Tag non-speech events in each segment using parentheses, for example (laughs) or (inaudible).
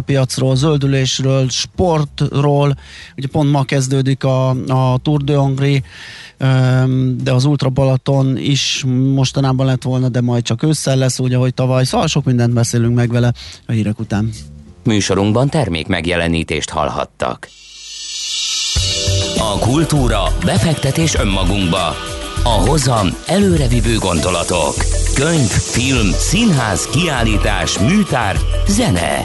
piacról, zöldülésről, sportról. Ugye pont ma kezdődik a, a Tour de Hongrie, de az Ultra Balaton is mostanában lett volna, de majd csak ősszel lesz, úgy, ahogy tavaly. Szóval sok mindent beszélünk meg vele a hírek után. Műsorunkban termék megjelenítést hallhattak. A kultúra, befektetés önmagunkba. A hozam előrevívő gondolatok. Könyv, film, színház, kiállítás, műtár, zene.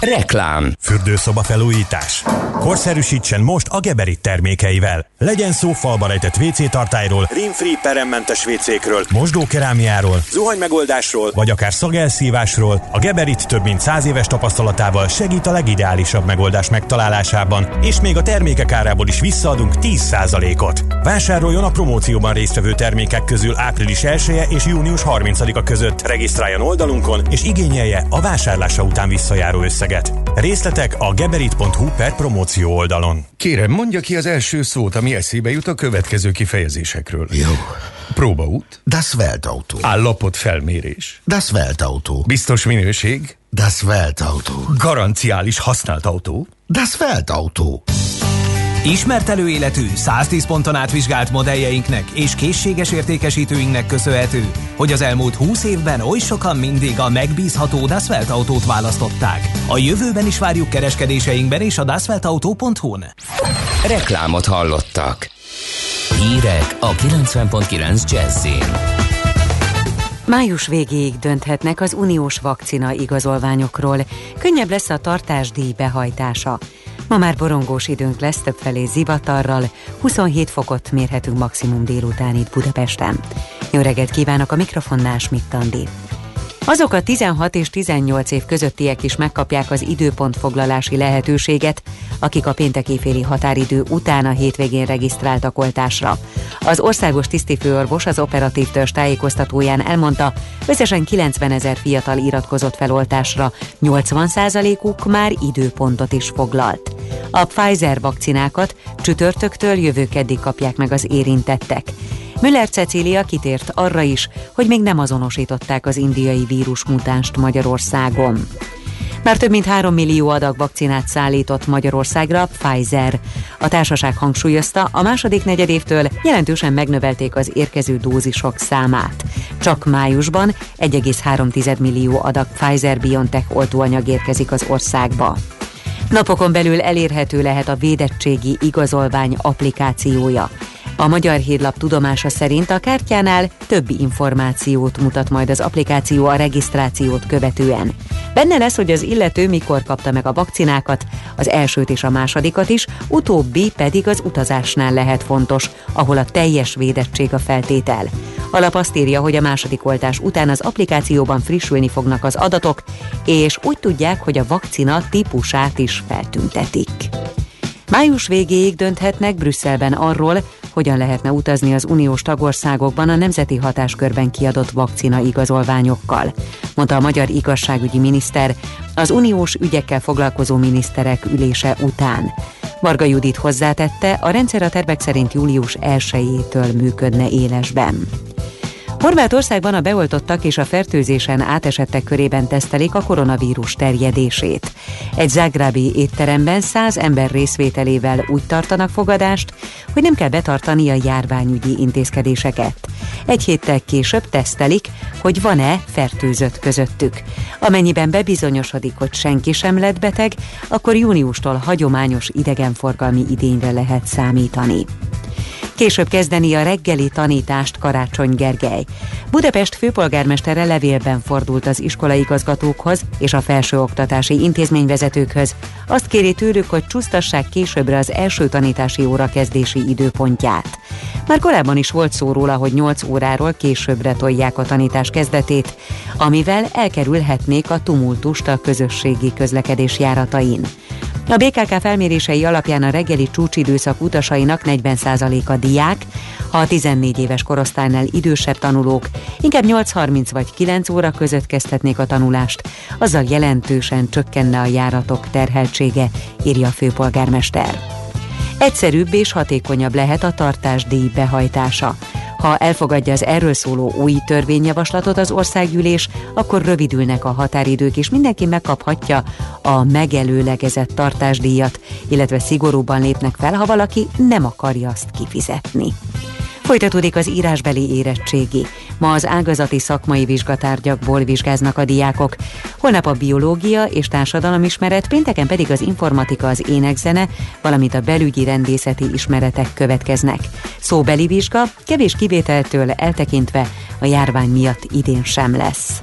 Reklám Fürdőszoba felújítás. Korszerűsítsen most a Geberit termékeivel. Legyen szó falba rejtett WC tartályról, rimfree peremmentes WC-kről, mosdókerámiáról, zuhanymegoldásról, vagy akár szagelszívásról, a Geberit több mint száz éves tapasztalatával segít a legideálisabb megoldás megtalálásában, és még a termékek árából is visszaadunk 10%-ot. Vásároljon a promócióban résztvevő termékek közül április 1 -e és június 30-a között. Regisztráljon oldalunkon, és igényelje a vásárlása után visszajáró összeget. Részletek a geberit.hu per promóció oldalon. Kérem, mondja ki az első szót, ami eszébe jut a következő kifejezésekről. Jó. Próbaút, Das Weltauto. állapot felmérés, Das Weltauto. biztos minőség, Das Weltauto. garanciális használt autó, Das Weltauto. Ismert előéletű, 110 ponton átvizsgált modelljeinknek és készséges értékesítőinknek köszönhető, hogy az elmúlt 20 évben oly sokan mindig a megbízható Dasvelt autót választották. A jövőben is várjuk kereskedéseinkben és a dasveltauto.hu-n. Reklámot hallottak. Hírek a 90.9 Jazzin. Május végéig dönthetnek az uniós vakcina igazolványokról. Könnyebb lesz a tartásdíj behajtása. Ma már borongós időnk lesz többfelé zivatarral, 27 fokot mérhetünk maximum délután itt Budapesten. Jó reggelt kívánok a mikrofonnál, Schmidt Andi. Azok a 16 és 18 év közöttiek is megkapják az időpontfoglalási lehetőséget, akik a péntek éjféli határidő után a hétvégén regisztráltak oltásra. Az országos tisztifőorvos az operatív törzs tájékoztatóján elmondta, összesen 90 ezer fiatal iratkozott fel oltásra, 80%-uk már időpontot is foglalt. A Pfizer vakcinákat csütörtöktől jövő keddig kapják meg az érintettek. Müller Cecília kitért arra is, hogy még nem azonosították az indiai vírus mutánst Magyarországon. Már több mint 3 millió adag vakcinát szállított Magyarországra Pfizer. A társaság hangsúlyozta, a második negyedévtől jelentősen megnövelték az érkező dózisok számát. Csak májusban 1,3 millió adag Pfizer-BioNTech oltóanyag érkezik az országba. Napokon belül elérhető lehet a védettségi igazolvány applikációja. A Magyar Hírlap tudomása szerint a kártyánál több információt mutat majd az applikáció a regisztrációt követően. Benne lesz, hogy az illető mikor kapta meg a vakcinákat, az elsőt és a másodikat is, utóbbi pedig az utazásnál lehet fontos, ahol a teljes védettség a feltétel. A lap azt írja, hogy a második oltás után az applikációban frissülni fognak az adatok, és úgy tudják, hogy a vakcina típusát is feltüntetik. Május végéig dönthetnek Brüsszelben arról, hogyan lehetne utazni az uniós tagországokban a nemzeti hatáskörben kiadott vakcina igazolványokkal, mondta a magyar igazságügyi miniszter az uniós ügyekkel foglalkozó miniszterek ülése után. Varga Judit hozzátette, a rendszer a tervek szerint július 1-től működne élesben. Horvátországban a beoltottak és a fertőzésen átesettek körében tesztelik a koronavírus terjedését. Egy zágrábi étteremben száz ember részvételével úgy tartanak fogadást, hogy nem kell betartani a járványügyi intézkedéseket. Egy héttel később tesztelik, hogy van-e fertőzött közöttük. Amennyiben bebizonyosodik, hogy senki sem lett beteg, akkor júniustól hagyományos idegenforgalmi idényre lehet számítani. Később kezdeni a reggeli tanítást Karácsony Gergely. Budapest főpolgármestere levélben fordult az iskolaigazgatókhoz és a felsőoktatási intézményvezetőkhöz. Azt kéri tőlük, hogy csúsztassák későbbre az első tanítási óra kezdési időpontját. Már korábban is volt szó róla, hogy 8 óráról későbbre tolják a tanítás kezdetét, amivel elkerülhetnék a tumultust a közösségi közlekedés járatain. A BKK felmérései alapján a reggeli csúcsidőszak utasainak 40%-a diák, ha a 14 éves korosztálynál idősebb tanulók inkább 8.30 vagy 9 óra között kezdhetnék a tanulást, azzal jelentősen csökkenne a járatok terheltsége, írja a főpolgármester. Egyszerűbb és hatékonyabb lehet a tartásdíj behajtása. Ha elfogadja az erről szóló új törvényjavaslatot az országgyűlés, akkor rövidülnek a határidők, és mindenki megkaphatja a megelőlegezett tartásdíjat, illetve szigorúban lépnek fel, ha valaki nem akarja azt kifizetni. Folytatódik az írásbeli érettségi. Ma az ágazati szakmai vizsgatárgyakból vizsgáznak a diákok. Holnap a biológia és társadalomismeret, pénteken pedig az informatika, az énekzene, valamint a belügyi rendészeti ismeretek következnek. Szóbeli vizsga, kevés kivételtől eltekintve a járvány miatt idén sem lesz.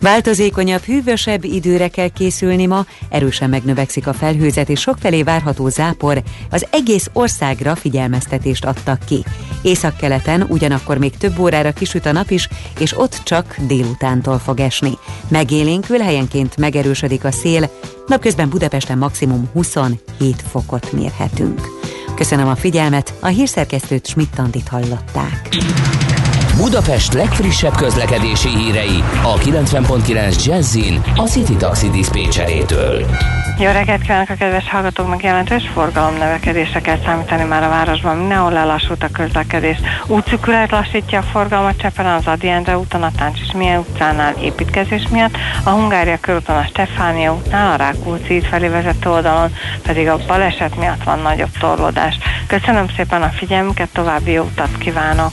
Változékonyabb, hűvösebb időre kell készülni ma, erősen megnövekszik a felhőzet és sokfelé várható zápor, az egész országra figyelmeztetést adtak ki. Északkeleten ugyanakkor még több órára kisüt a nap is, és ott csak délutántól fog esni. Megélénkül helyenként megerősödik a szél, napközben Budapesten maximum 27 fokot mérhetünk. Köszönöm a figyelmet, a hírszerkesztőt Schmidt-Tandit hallották. Budapest legfrissebb közlekedési hírei a 90.9 Jazzin a City Taxi Dispécsejétől. Jó reggelt kívánok a kedves hallgatóknak! Jelentős forgalom növekedésre kell számítani már a városban. Mindenhol lelassult a közlekedés. Útszükület lassítja a forgalmat Csepelen az Adi Endre úton, a Táncsis Milyen utcánál építkezés miatt, a Hungária körúton a Stefánia útnál, a Rákóczi felé vezető oldalon pedig a baleset miatt van nagyobb torlódás. Köszönöm szépen a figyelmüket, további jó utat kívánok!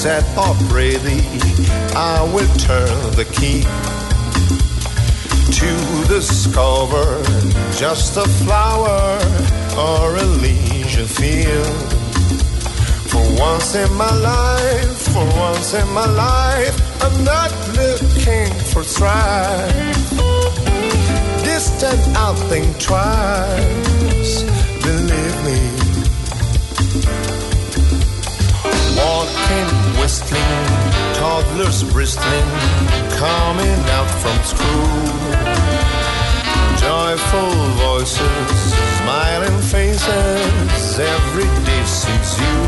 Set or pray I will turn the key to discover just a flower or a leisure field. For once in my life, for once in my life, I'm not looking for strife. Distant, I'll think twice, believe me. Walking, whistling toddlers bristling, coming out from school. Joyful voices, smiling faces, every day suits you.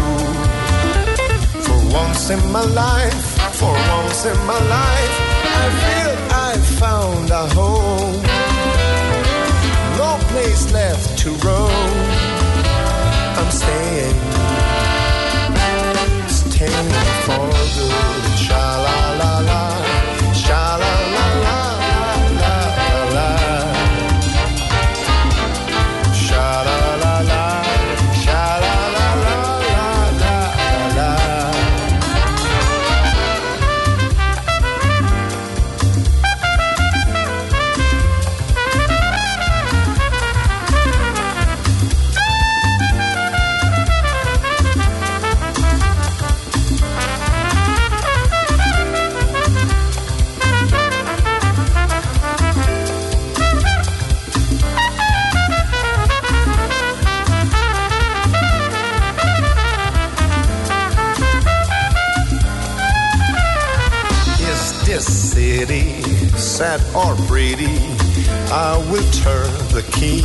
For once in my life, for once in my life, I feel I found a home. No place left to roam. I'm staying, staying for good. or pretty, I will turn the key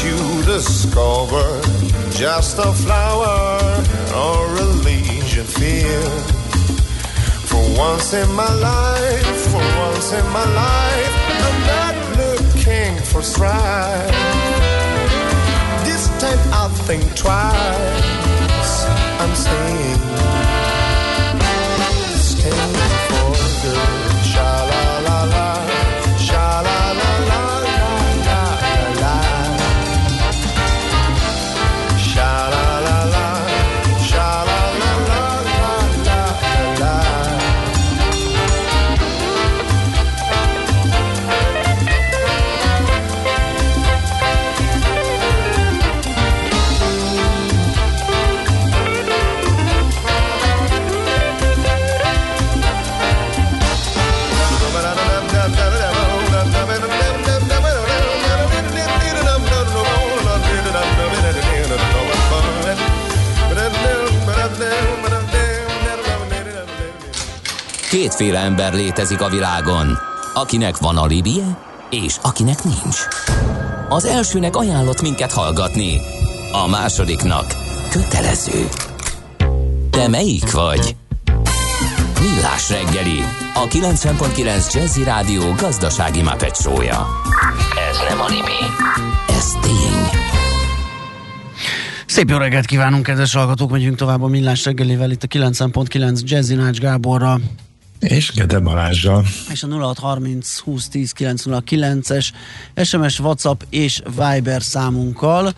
to discover just a flower or a legion field. For once in my life, for once in my life, I'm not looking for strife. This time I'll think twice. I'm staying. Kétféle ember létezik a világon, akinek van alibije, és akinek nincs. Az elsőnek ajánlott minket hallgatni, a másodiknak kötelező. Te melyik vagy? Millás reggeli, a 90.9 Jazzy Rádió gazdasági mapetsója. Ez nem animi, ez tény. Szép jó reggelt kívánunk, kedves hallgatók! Megyünk tovább a Millás reggelivel itt a 90.9 Jazzy Nács Gáborra. És Gede Balázsral. És a 0630 2010 909-es SMS, WhatsApp és Viber számunkkal.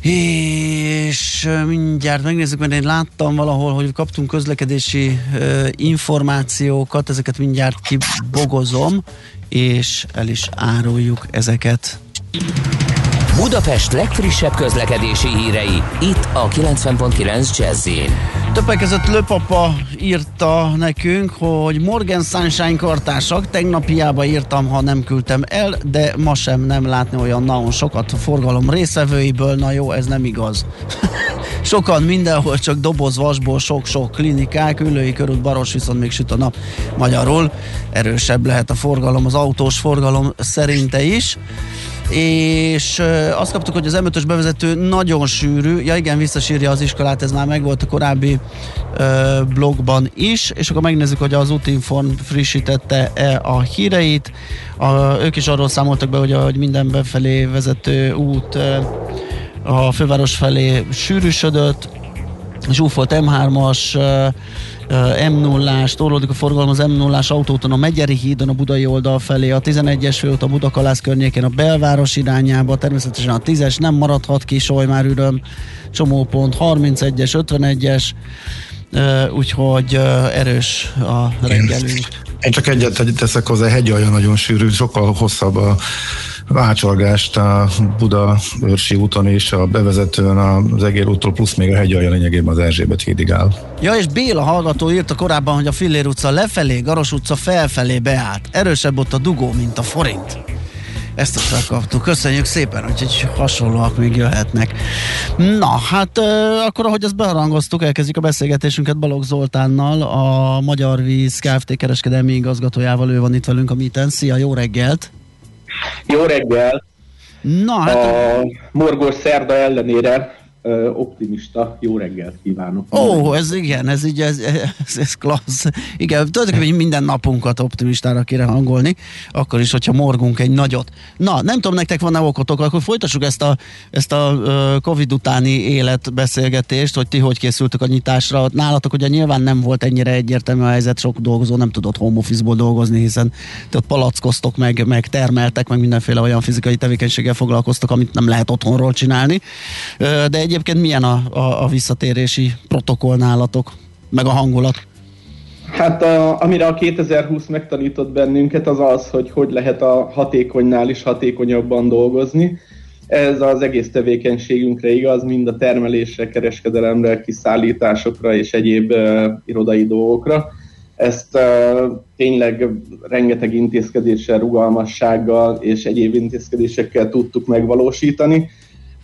És mindjárt megnézzük, mert én láttam valahol, hogy kaptunk közlekedési információkat, ezeket mindjárt kibogozom, és el is áruljuk ezeket. Budapest legfrissebb közlekedési hírei, itt a 90.9 jazz Többek között Löpapa írta nekünk, hogy Morgan Sunshine kartársak, tegnap hiába írtam, ha nem küldtem el, de ma sem nem látni olyan nagyon sokat a forgalom részevőiből, na jó, ez nem igaz. (laughs) Sokan mindenhol csak doboz vasból, sok-sok klinikák, ülői körút Baros, viszont még süt a nap magyarul. Erősebb lehet a forgalom, az autós forgalom szerinte is és azt kaptuk, hogy az m bevezető nagyon sűrű, ja igen, visszasírja az iskolát, ez már megvolt a korábbi ö, blogban is, és akkor megnézzük, hogy az Utinform frissítette-e a híreit. A, ők is arról számoltak be, hogy, hogy minden befelé vezető út ö, a főváros felé sűrűsödött, volt M3-as m 0 torlódik a forgalom az m 0 autóton a Megyeri hídon a budai oldal felé, a 11-es főút a Budakalász környékén a belváros irányába, természetesen a 10-es nem maradhat ki Solymár csomópont, 31-es, 51-es, úgyhogy erős a reggelünk. Én, csak egyet teszek hozzá, hegyalja nagyon sűrű, sokkal hosszabb a ácsolgást a Buda őrsi úton és a bevezetőn az Egér úttól, plusz még a hegyalja lényegében az Erzsébet hídig áll. Ja, és Béla hallgató írta korábban, hogy a Fillér utca lefelé, Garos utca felfelé beállt. Erősebb ott a dugó, mint a forint. Ezt is megkaptuk. Köszönjük szépen, úgyhogy hasonlóak még jöhetnek. Na, hát akkor, ahogy ezt beharangoztuk, elkezdjük a beszélgetésünket Balogh Zoltánnal, a Magyar Víz Kft. kereskedelmi igazgatójával. Ő van itt velünk a Miten. Szia, jó reggelt! Jó reggel! Na, hát... A morgós szerda ellenére optimista. Jó reggelt kívánok! Ó, ez igen, ez így, ez, ez, ez klassz. Igen, tulajdonképpen minden napunkat optimistára kéne hangolni, akkor is, hogyha morgunk egy nagyot. Na, nem tudom, nektek van-e okotok, akkor folytassuk ezt a, ezt a Covid utáni életbeszélgetést, hogy ti hogy készültök a nyitásra. Nálatok ugye nyilván nem volt ennyire egyértelmű a helyzet, sok dolgozó nem tudott home office-ból dolgozni, hiszen te ott palackoztok, meg, meg termeltek, meg mindenféle olyan fizikai tevékenységgel foglalkoztok, amit nem lehet otthonról csinálni. De egy egyébként milyen a, a, a visszatérési protokoll nálatok, meg a hangulat? Hát a, amire a 2020 megtanított bennünket, az az, hogy hogy lehet a hatékonynál is hatékonyabban dolgozni. Ez az egész tevékenységünkre igaz, mind a termelésre, kereskedelemre, kiszállításokra és egyéb uh, irodai dolgokra. Ezt uh, tényleg rengeteg intézkedéssel, rugalmassággal és egyéb intézkedésekkel tudtuk megvalósítani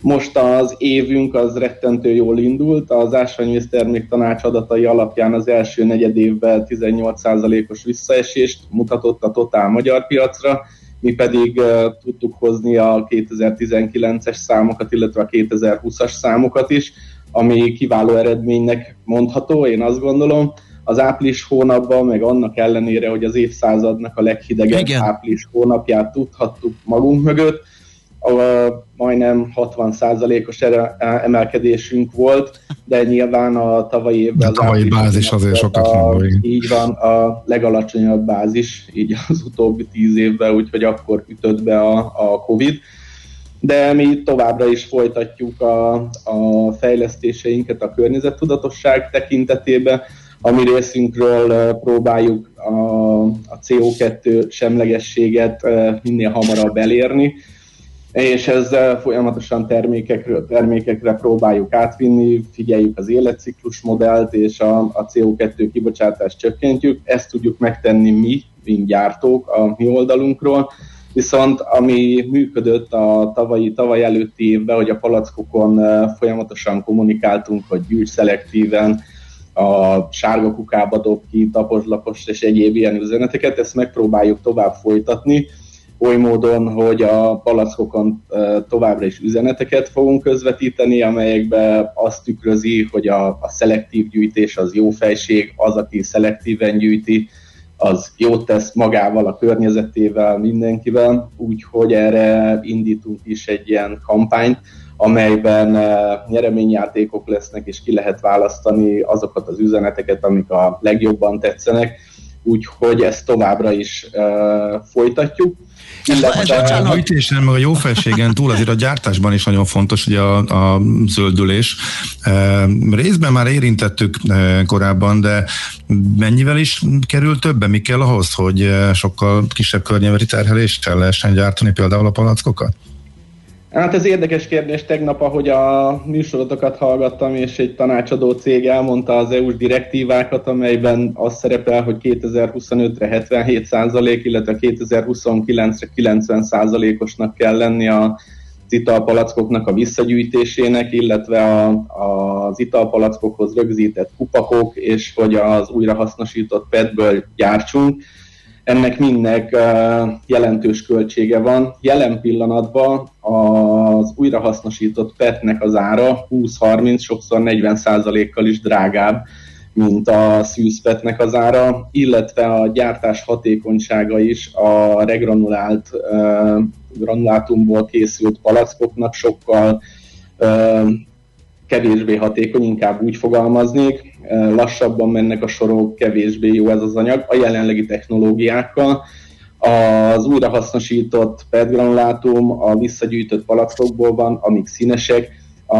most az évünk az rettentő jól indult, az ásványvíz termék tanács adatai alapján az első negyed évben 18%-os visszaesést mutatott a totál magyar piacra, mi pedig uh, tudtuk hozni a 2019-es számokat, illetve a 2020-as számokat is, ami kiváló eredménynek mondható, én azt gondolom. Az április hónapban, meg annak ellenére, hogy az évszázadnak a leghidegebb Igen. április hónapját tudhattuk magunk mögött, ahol majdnem 60%-os emelkedésünk volt, de nyilván a tavalyi évben... A tavalyi bázis azért sokat a, Így van, a legalacsonyabb bázis, így az utóbbi tíz évben, úgyhogy akkor ütött be a, a Covid. De mi továbbra is folytatjuk a, a fejlesztéseinket a környezettudatosság tekintetében, ami részünkről próbáljuk a, a CO2 semlegességet minél hamarabb elérni, és ezzel folyamatosan termékekről termékekre próbáljuk átvinni, figyeljük az életciklus modellt, és a, a CO2 kibocsátást csökkentjük. Ezt tudjuk megtenni mi, mint gyártók a mi oldalunkról, viszont ami működött a tavalyi, tavaly előtti évben, hogy a palackokon folyamatosan kommunikáltunk, hogy gyűjts szelektíven, a sárga kukába dob ki, taposlapos és egyéb ilyen üzeneteket, ezt megpróbáljuk tovább folytatni, oly módon, hogy a palackokon továbbra is üzeneteket fogunk közvetíteni, amelyekben azt tükrözi, hogy a, a szelektív gyűjtés az jó fejség, az, aki szelektíven gyűjti, az jót tesz magával, a környezetével, mindenkivel, úgyhogy erre indítunk is egy ilyen kampányt, amelyben nyereményjátékok lesznek, és ki lehet választani azokat az üzeneteket, amik a legjobban tetszenek, úgyhogy ezt továbbra is uh, folytatjuk. Illetve... A hűtésen, meg a jófelségen túl azért a gyártásban is nagyon fontos ugye a, a zöldülés. E, részben már érintettük e, korábban, de mennyivel is kerül többe? Mi kell ahhoz, hogy sokkal kisebb környezeti terheléssel lehessen gyártani például a palackokat? Hát ez érdekes kérdés. Tegnap, ahogy a műsorotokat hallgattam, és egy tanácsadó cég elmondta az EU-s direktívákat, amelyben az szerepel, hogy 2025-re 77%, illetve 2029-re 90%-osnak kell lenni a az italpalackoknak a visszagyűjtésének, illetve a, az italpalackokhoz rögzített kupakok, és hogy az újrahasznosított petből gyártsunk ennek mindnek jelentős költsége van. Jelen pillanatban az újrahasznosított PET-nek az ára 20-30, sokszor 40% kal is drágább, mint a szűzpetnek az ára, illetve a gyártás hatékonysága is a regranulált granulátumból készült palackoknak sokkal kevésbé hatékony, inkább úgy fogalmaznék, lassabban mennek a sorok, kevésbé jó ez az anyag. A jelenlegi technológiákkal. Az újrahasznosított PET granulátum a visszagyűjtött palackokból van, amik színesek, a,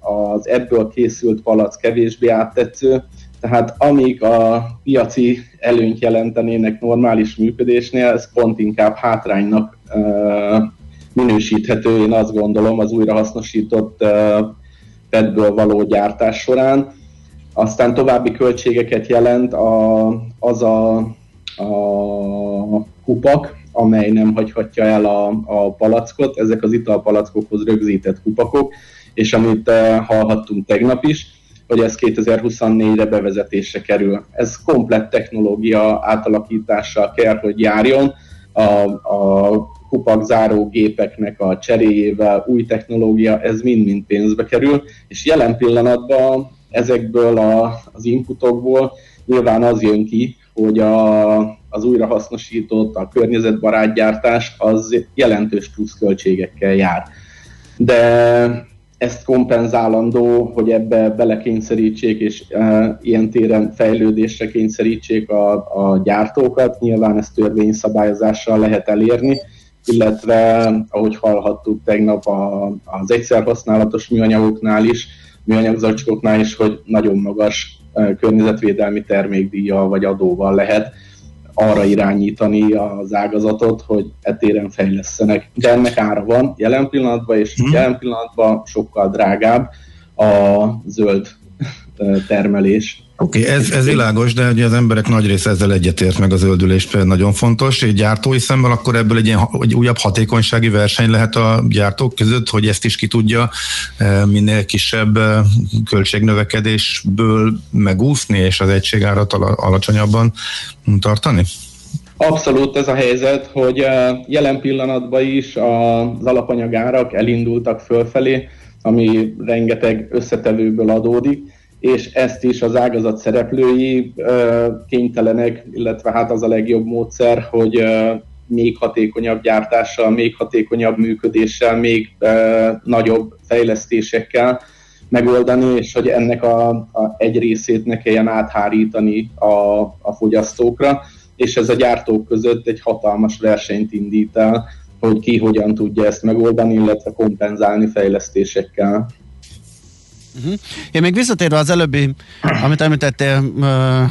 az ebből készült palack kevésbé áttetsző, tehát amik a piaci előnyt jelentenének normális működésnél, ez pont inkább hátránynak minősíthető, én azt gondolom, az újrahasznosított PET-ből való gyártás során. Aztán további költségeket jelent a, az a, a kupak, amely nem hagyhatja el a, a palackot, ezek az italpalackokhoz rögzített kupakok, és amit uh, hallhattunk tegnap is, hogy ez 2024-re bevezetésre kerül. Ez komplett technológia átalakítással kell, hogy járjon, a, a kupakzáró gépeknek a cseréjével, új technológia, ez mind-mind pénzbe kerül, és jelen pillanatban ezekből a, az inputokból nyilván az jön ki, hogy a, az újrahasznosított, a környezetbarát gyártás az jelentős pluszköltségekkel jár. De ezt kompenzálandó, hogy ebbe belekényszerítsék, és e, ilyen téren fejlődésre kényszerítsék a, a gyártókat. Nyilván ezt törvényszabályozással lehet elérni, illetve, ahogy hallhattuk tegnap a, az egyszer használatos műanyagoknál is, műanyagzacskóknál is, hogy nagyon magas környezetvédelmi termékdíjjal vagy adóval lehet arra irányítani az ágazatot, hogy etéren fejlesztenek. De ennek ára van jelen pillanatban, és hmm. jelen pillanatban sokkal drágább a zöld termelés. Oké, okay, ez, ez világos, de ugye az emberek nagy része ezzel egyetért, meg a zöldülés nagyon fontos. Egy gyártói szemmel akkor ebből egy, ilyen, egy újabb hatékonysági verseny lehet a gyártók között, hogy ezt is ki tudja minél kisebb költségnövekedésből megúszni, és az egységárat alacsonyabban tartani? Abszolút ez a helyzet, hogy jelen pillanatban is az alapanyagárak elindultak fölfelé, ami rengeteg összetevőből adódik, és ezt is az ágazat szereplői kénytelenek, illetve hát az a legjobb módszer, hogy még hatékonyabb gyártással, még hatékonyabb működéssel, még nagyobb fejlesztésekkel megoldani, és hogy ennek a, a egy részét ne kelljen áthárítani a, a fogyasztókra, és ez a gyártók között egy hatalmas versenyt indít el, hogy ki hogyan tudja ezt megoldani, illetve kompenzálni fejlesztésekkel. Uh-huh. Én még visszatérve az előbbi, amit említettél,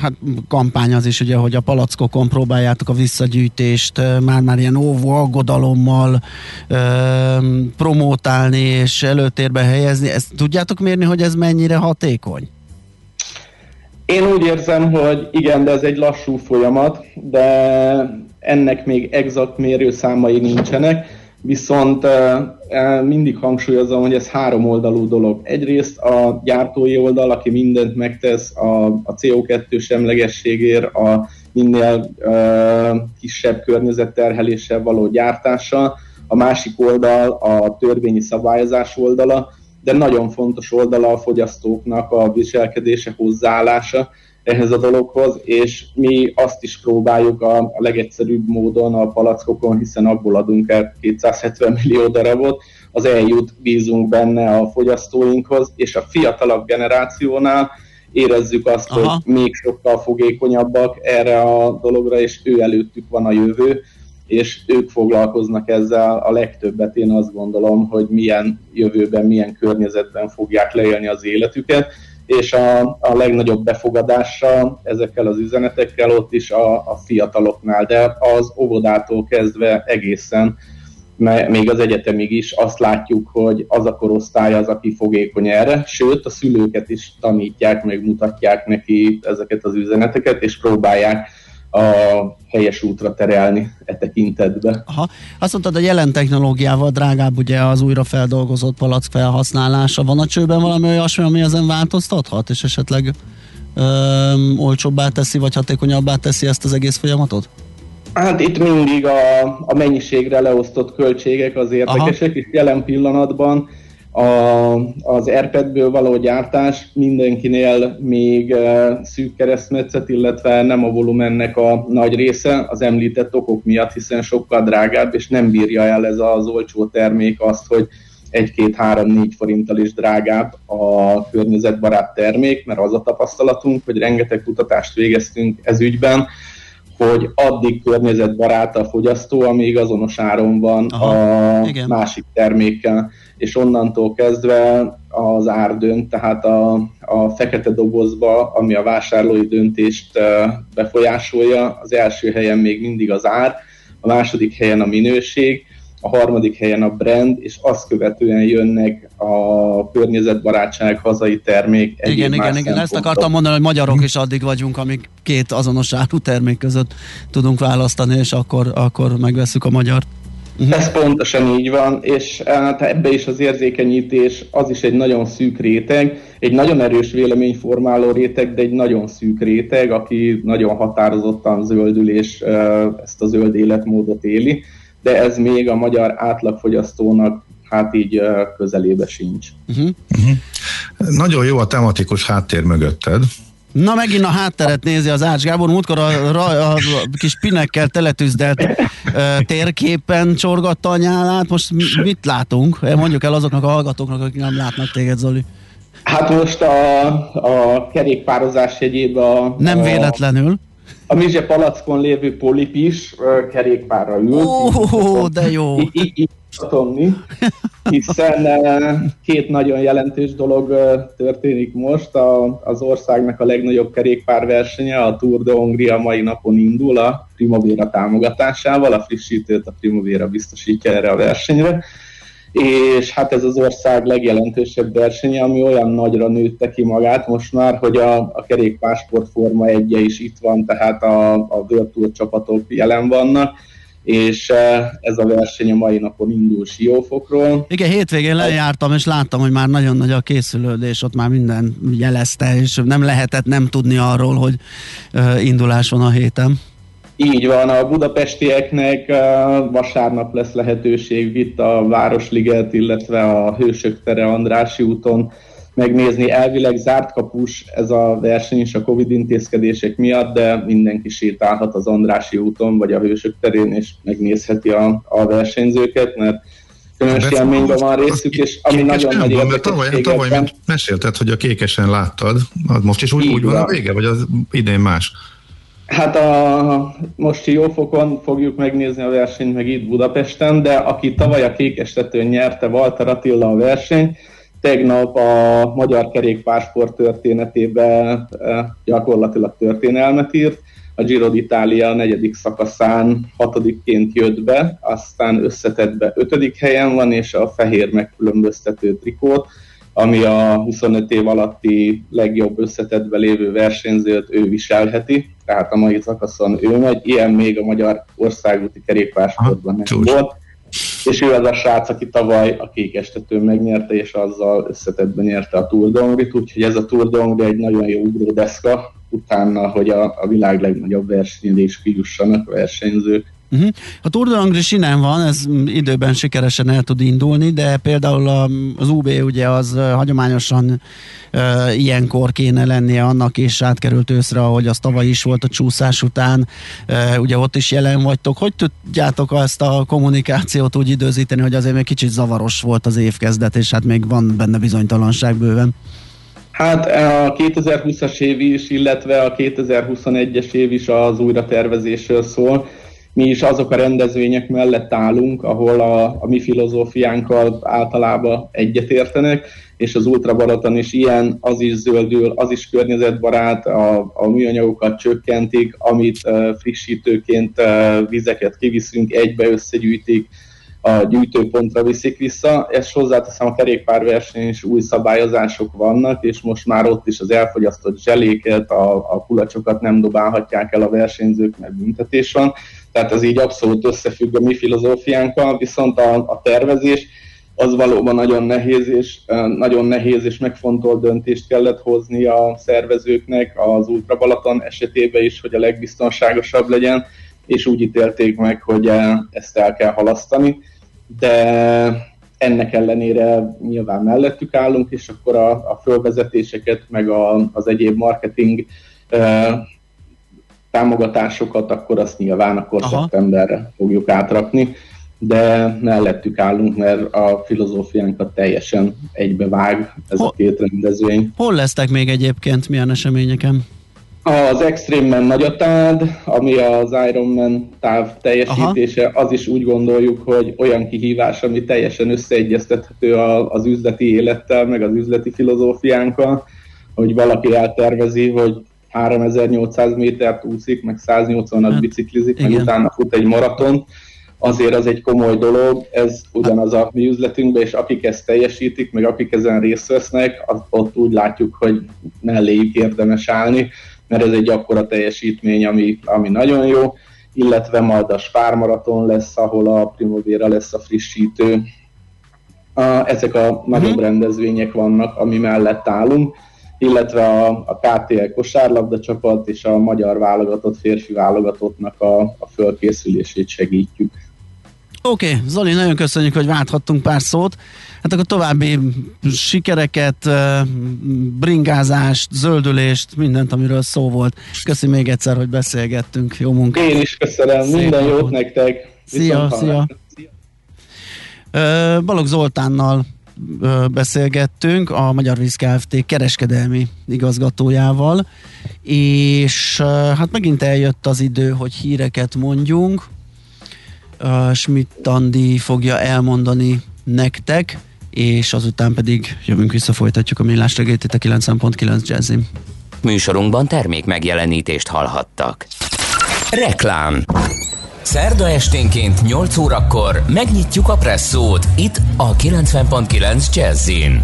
hát kampány az is, ugye, hogy a palackokon próbáljátok a visszagyűjtést már-már ilyen óvó aggodalommal promótálni és előtérbe helyezni. Ezt tudjátok mérni, hogy ez mennyire hatékony? Én úgy érzem, hogy igen, de ez egy lassú folyamat, de ennek még exakt mérőszámai nincsenek Viszont mindig hangsúlyozom, hogy ez három oldalú dolog. Egyrészt a gyártói oldal, aki mindent megtesz a, a CO2 semlegességért, a minél kisebb környezetterheléssel való gyártása, a másik oldal a törvényi szabályozás oldala, de nagyon fontos oldala a fogyasztóknak a viselkedése, hozzáállása ehhez a dologhoz, és mi azt is próbáljuk a, a legegyszerűbb módon a palackokon, hiszen abból adunk el 270 millió darabot, az eljut, bízunk benne a fogyasztóinkhoz, és a fiatalabb generációnál érezzük azt, Aha. hogy még sokkal fogékonyabbak erre a dologra, és ő előttük van a jövő, és ők foglalkoznak ezzel a legtöbbet. Én azt gondolom, hogy milyen jövőben, milyen környezetben fogják leélni az életüket, és a, a legnagyobb befogadásra ezekkel az üzenetekkel ott is a, a fiataloknál, de az óvodától kezdve egészen még az egyetemig is azt látjuk, hogy az a korosztály az, aki fogékony erre, sőt a szülőket is tanítják, meg mutatják neki ezeket az üzeneteket, és próbálják a helyes útra terelni e tekintetbe. Aha. Azt mondtad, a jelen technológiával drágább ugye az újra feldolgozott palack felhasználása. Van a csőben valami olyasmi, ami ezen változtathat, és esetleg öm, olcsóbbá teszi, vagy hatékonyabbá teszi ezt az egész folyamatot? Hát itt mindig a, a mennyiségre leosztott költségek az érdekesek, Aha. és jelen pillanatban a, az Airpadből való gyártás mindenkinél még uh, szűk keresztmetszet, illetve nem a volumennek a nagy része az említett okok miatt, hiszen sokkal drágább, és nem bírja el ez az olcsó termék azt, hogy 1-2-3-4 forinttal is drágább a környezetbarát termék, mert az a tapasztalatunk, hogy rengeteg kutatást végeztünk ez ügyben, hogy addig környezetbarát a fogyasztó, amíg azonos áron van Aha, a igen. másik termékkel, és onnantól kezdve az ár dönt, tehát a, a fekete dobozba, ami a vásárlói döntést befolyásolja, az első helyen még mindig az ár, a második helyen a minőség, a harmadik helyen a brand, és azt követően jönnek a környezetbarátság, hazai termék. Igen, igen, igen, ezt akartam mondani, hogy magyarok is addig vagyunk, amíg két azonos áru termék között tudunk választani, és akkor, akkor megveszük a magyar. Uh-huh. Ez pontosan így van, és hát ebbe is az érzékenyítés az is egy nagyon szűk réteg, egy nagyon erős véleményformáló réteg, de egy nagyon szűk réteg, aki nagyon határozottan zöldül és ezt a zöld életmódot éli de ez még a magyar átlagfogyasztónak hát így közelébe sincs. Uh-huh. Uh-huh. Nagyon jó a tematikus háttér mögötted. Na megint a hátteret nézi az Ács Gábor, múltkor a, a, a kis pinekkel teletűzdelt uh, térképen csorgatta a nyálát, most mit látunk? Mondjuk el azoknak a hallgatóknak, akik nem látnak téged, Zoli. Hát most a, a kerékpározás jegyében a... Nem véletlenül a Mizse palackon lévő polip is kerékpárra ült. Ó, oh, de jó! Így, hiszen uh, két nagyon jelentős dolog történik most. A, az országnak a legnagyobb kerékpárversenye, a Tour de Hongria mai napon indul a Primavera támogatásával. A frissítőt a Primavera biztosítja erre a versenyre és hát ez az ország legjelentősebb versenye, ami olyan nagyra nőtte ki magát most már, hogy a, a kerékpársport Forma egye is itt van, tehát a, a World Tour csapatok jelen vannak, és e, ez a verseny a mai napon indul Siófokról. Igen, hétvégén lejártam, és láttam, hogy már nagyon nagy a készülődés, ott már minden jelezte, és nem lehetett nem tudni arról, hogy e, indulás van a héten. Így van, a budapestieknek vasárnap lesz lehetőség itt a Városliget, illetve a Hősök tere Andrási úton megnézni. Elvileg zárt kapus ez a verseny is a Covid intézkedések miatt, de mindenki sétálhat az Andrási úton vagy a Hősök terén, és megnézheti a, a versenyzőket, mert különös élményben van részük, és ami nagyon nagy van, mert tavaly, tavaly mesélted, hogy a kékesen láttad, most is úgy, úgy van a vége, vagy az idén más? Hát a, most Jófokon fogjuk megnézni a versenyt meg itt Budapesten, de aki tavaly a kékestetőn nyerte, Walter Attila a verseny, tegnap a magyar kerékpársport történetében eh, gyakorlatilag történelmet írt. A Giro d'Italia negyedik szakaszán hatodikként jött be, aztán összetettbe ötödik helyen van, és a fehér megkülönböztető trikót ami a 25 év alatti legjobb összetettbe lévő versenyzőt ő viselheti, tehát a mai szakaszon ő megy, ilyen még a magyar országúti kerékpársportban nem volt. és ő az a srác, aki tavaly a kék estetőn megnyerte, és azzal összetettben nyerte a Tour d'Ongrit, úgyhogy ez a Tour d'Ongri egy nagyon jó ugródeszka, utána, hogy a, a világ legnagyobb versenyre is kijussanak a versenyzők. Uh-huh. A Tour de Angris innen van, ez időben sikeresen el tud indulni, de például a, az UB ugye az hagyományosan uh, ilyenkor kéne lennie annak, és átkerült őszre, ahogy az tavaly is volt a csúszás után, uh, ugye ott is jelen vagytok. Hogy tudjátok ezt a kommunikációt úgy időzíteni, hogy azért még kicsit zavaros volt az évkezdet, és hát még van benne bizonytalanság bőven? Hát a 2020-as év is, illetve a 2021-es év is az újratervezésről szól mi is azok a rendezvények mellett állunk, ahol a, a mi filozófiánkkal általában egyetértenek, és az Ultrabaraton is ilyen, az is zöldül, az is környezetbarát, a, a műanyagokat csökkentik, amit uh, frissítőként uh, vizeket kiviszünk, egybe összegyűjtik, a gyűjtőpontra viszik vissza. Ezt hozzáteszem, a kerékpárverseny is új szabályozások vannak, és most már ott is az elfogyasztott zseléket, a, a kulacsokat nem dobálhatják el a versenyzők, mert büntetés van tehát ez így abszolút összefügg a mi filozófiánkkal, viszont a, a tervezés az valóban nagyon nehéz, és nagyon nehéz és megfontolt döntést kellett hozni a szervezőknek az Ultra Balaton esetében is, hogy a legbiztonságosabb legyen, és úgy ítélték meg, hogy ezt el kell halasztani, de ennek ellenére nyilván mellettük állunk, és akkor a, a fölvezetéseket, meg a, az egyéb marketing támogatásokat, akkor azt nyilván akkor Aha. szeptemberre fogjuk átrakni, de mellettük állunk, mert a filozófiánkat teljesen egybevág ez hol, a két rendezvény. Hol lesztek még egyébként, milyen eseményeken? Az Extreme-ben Nagyatád, ami az Ironman táv teljesítése, Aha. az is úgy gondoljuk, hogy olyan kihívás, ami teljesen összeegyeztethető az üzleti élettel, meg az üzleti filozófiánkkal, hogy valaki eltervezi, hogy 3800 métert úszik, meg 180-at hát, biciklizik, igen. meg utána fut egy maraton, azért az egy komoly dolog, ez ugyanaz a mi üzletünkben, és akik ezt teljesítik, meg akik ezen részt vesznek, az, ott úgy látjuk, hogy melléjük érdemes állni, mert ez egy akkora teljesítmény, ami, ami nagyon jó, illetve majd a spármaraton lesz, ahol a Primavera lesz a frissítő. A, ezek a nagyobb uh-huh. rendezvények vannak, ami mellett állunk illetve a, a KTL kosárlabda csapat és a magyar válogatott férfi válogatottnak a, a fölkészülését segítjük. Oké, okay, Zoli, nagyon köszönjük, hogy válthattunk pár szót. Hát akkor további sikereket, bringázást, zöldülést, mindent, amiről szó volt. Köszi még egyszer, hogy beszélgettünk. Jó munkát! Én is köszönöm, Szép minden jót nektek! Szia, szia! Balog Zoltánnal beszélgettünk a Magyar Víz Kft. kereskedelmi igazgatójával, és hát megint eljött az idő, hogy híreket mondjunk. Schmidt Andi fogja elmondani nektek, és azután pedig jövünk vissza, folytatjuk a millás itt a 9.9 Jazzim. Műsorunkban termék megjelenítést hallhattak. Reklám Szerda esténként 8 órakor megnyitjuk a presszót itt a 90.9 Jazzin.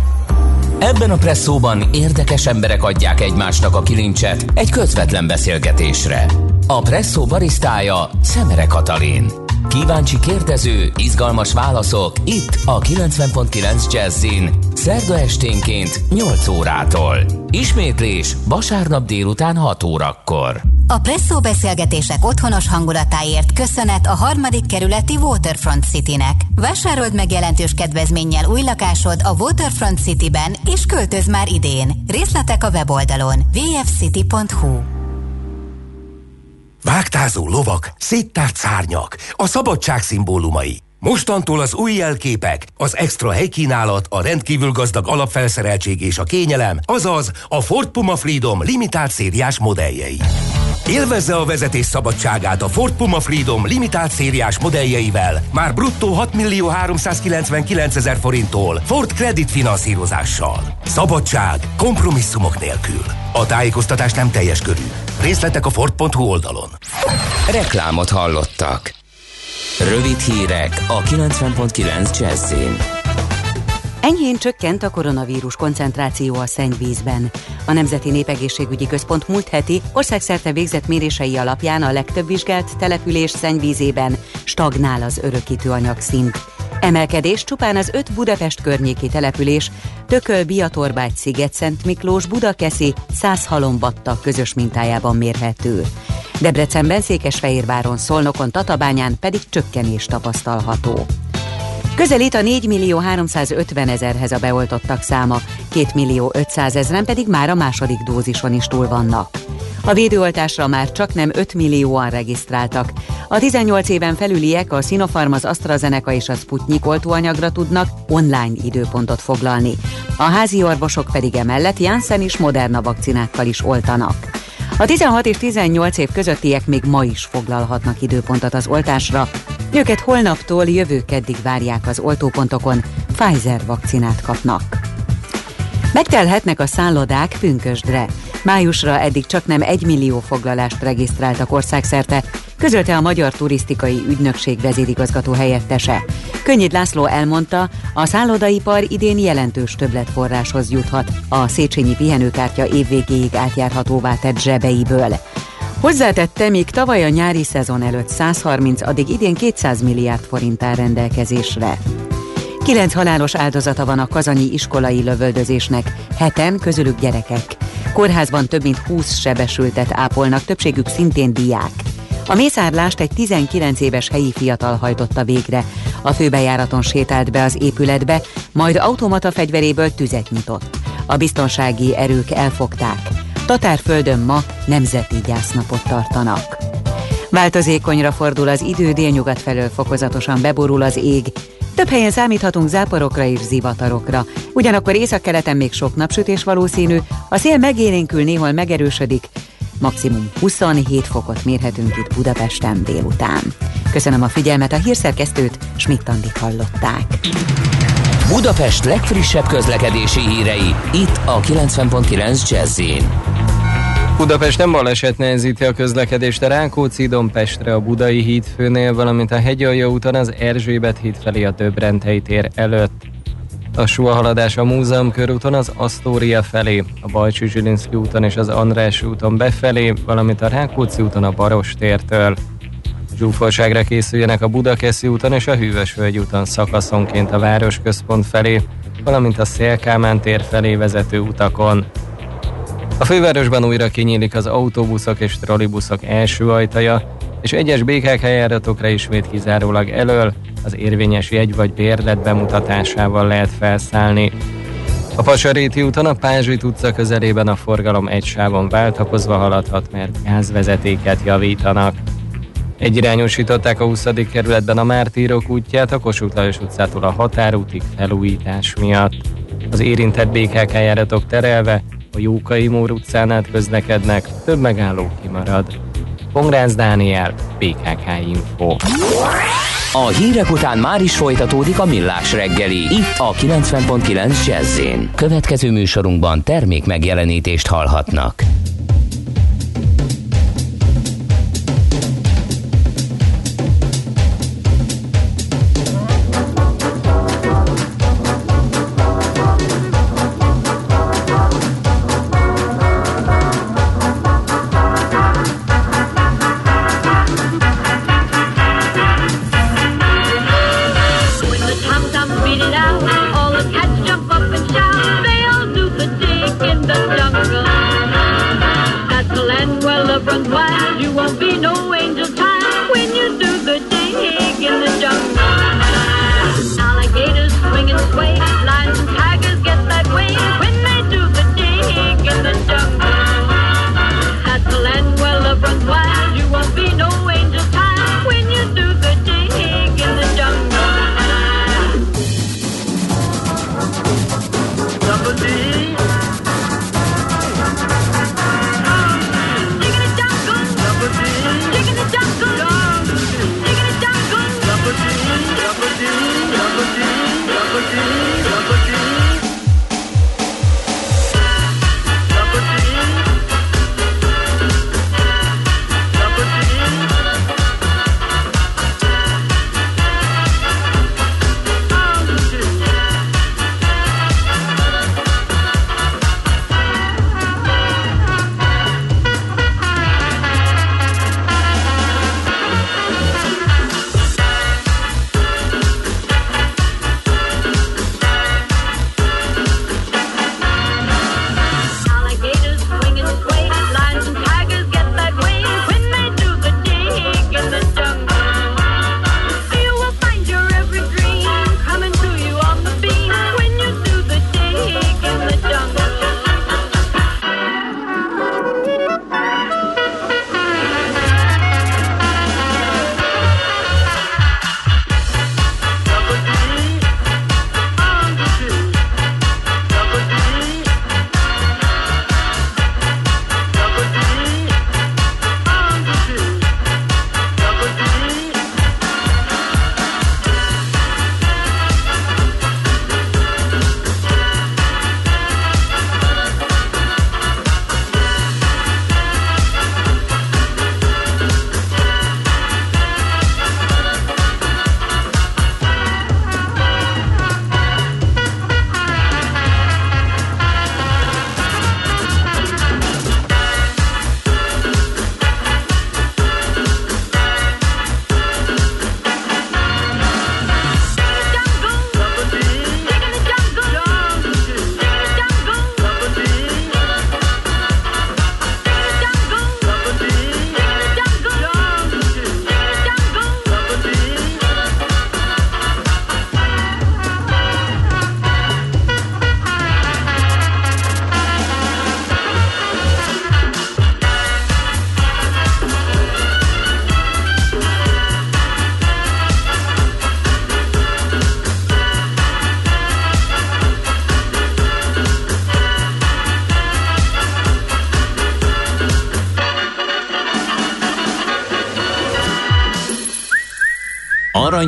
Ebben a presszóban érdekes emberek adják egymásnak a kilincset egy közvetlen beszélgetésre. A presszó barisztája Szemere Katalin. Kíváncsi kérdező, izgalmas válaszok itt a 90.9 Jazzin. Szerda esténként 8 órától. Ismétlés vasárnap délután 6 órakor. A Presszó beszélgetések otthonos hangulatáért köszönet a harmadik kerületi Waterfront Citynek. Vásárold meg jelentős kedvezménnyel új lakásod a Waterfront Cityben, és költöz már idén. Részletek a weboldalon vfcity.hu Vágtázó lovak, széttárt szárnyak, a szabadság szimbólumai. Mostantól az új jelképek, az extra helykínálat, a rendkívül gazdag alapfelszereltség és a kényelem, azaz a Ford Puma Freedom limitált szériás modelljei. Élvezze a vezetés szabadságát a Ford Puma Freedom limitált szériás modelljeivel, már bruttó 6 millió 399 ezer forinttól Ford Credit finanszírozással. Szabadság kompromisszumok nélkül. A tájékoztatás nem teljes körű. Részletek a Ford.hu oldalon. Reklámot hallottak. Rövid hírek a 90.9 Jazzin. Enyhén csökkent a koronavírus koncentráció a szennyvízben. A Nemzeti Népegészségügyi Központ múlt heti országszerte végzett mérései alapján a legtöbb vizsgált település szennyvízében stagnál az örökítő anyag szint. Emelkedés csupán az öt Budapest környéki település, Tököl, Biatorbágy, Sziget, Szent Miklós, Budakeszi, Száz halombatta közös mintájában mérhető. Debrecenben, Székesfehérváron, Szolnokon, Tatabányán pedig csökkenés tapasztalható. Közelít a 4 millió 350 ezerhez a beoltottak száma, 2 millió 500 ezeren pedig már a második dózison is túl vannak. A védőoltásra már csak nem 5 millióan regisztráltak. A 18 éven felüliek a Sinopharm, az AstraZeneca és a Sputnik oltóanyagra tudnak online időpontot foglalni. A házi orvosok pedig emellett Janssen és Moderna vakcinákkal is oltanak. A 16 és 18 év közöttiek még ma is foglalhatnak időpontot az oltásra. Őket holnaptól jövő keddig várják az oltópontokon, Pfizer vakcinát kapnak. Megtelhetnek a szállodák pünkösdre. Májusra eddig csak nem egy millió foglalást regisztráltak országszerte, közölte a Magyar Turisztikai Ügynökség vezérigazgató helyettese. Könnyid László elmondta, a szállodaipar idén jelentős többletforráshoz juthat a Széchenyi pihenőkártya évvégéig átjárhatóvá tett zsebeiből. Hozzátette, még tavaly a nyári szezon előtt 130, addig idén 200 milliárd forint áll rendelkezésre. Kilenc halálos áldozata van a kazanyi iskolai lövöldözésnek, heten közülük gyerekek. Kórházban több mint 20 sebesültet ápolnak, többségük szintén diák. A mészárlást egy 19 éves helyi fiatal hajtotta végre. A főbejáraton sétált be az épületbe, majd automata fegyveréből tüzet nyitott. A biztonsági erők elfogták. Tatárföldön ma nemzeti gyásznapot tartanak. Változékonyra fordul az idő, délnyugat felől fokozatosan beborul az ég, több helyen számíthatunk záporokra és zivatarokra. Ugyanakkor északkeleten még sok napsütés valószínű, a szél megélénkül néhol megerősödik, maximum 27 fokot mérhetünk itt Budapesten délután. Köszönöm a figyelmet, a hírszerkesztőt Schmidt-Tandit hallották. Budapest legfrissebb közlekedési hírei, itt a 90.9 jazz Budapesten baleset nehezíti a közlekedést a Rákóczi Pestre a Budai híd főnél, valamint a Hegyalja úton az Erzsébet híd felé a Többrendhelyi tér előtt. A haladás a Múzeum körúton az Asztória felé, a Bajcsi Zsilinszki úton és az András úton befelé, valamint a Rákóczi úton a Baros tértől. Zsúfolságra készüljenek a Budakeszi úton és a Hűvösvölgy úton szakaszonként a városközpont felé, valamint a Szélkámán tér felé vezető utakon. A fővárosban újra kinyílik az autóbuszok és trollibuszok első ajtaja, és egyes BKK járatokra ismét kizárólag elől az érvényes jegy vagy bérlet bemutatásával lehet felszállni. A Pasaréti úton a Pázsit utca közelében a forgalom egy sávon váltakozva haladhat, mert gázvezetéket javítanak. Egyirányosították a 20. kerületben a Mártírok útját a Kossuth Lajos utcától a határútig felújítás miatt. Az érintett BKK járatok terelve a Jókai Mór utcán át közlekednek, több megálló kimarad. Pongrász Dániel, BKK Info. A hírek után már is folytatódik a millás reggeli, itt a 90.9 jazz Következő műsorunkban termék megjelenítést hallhatnak.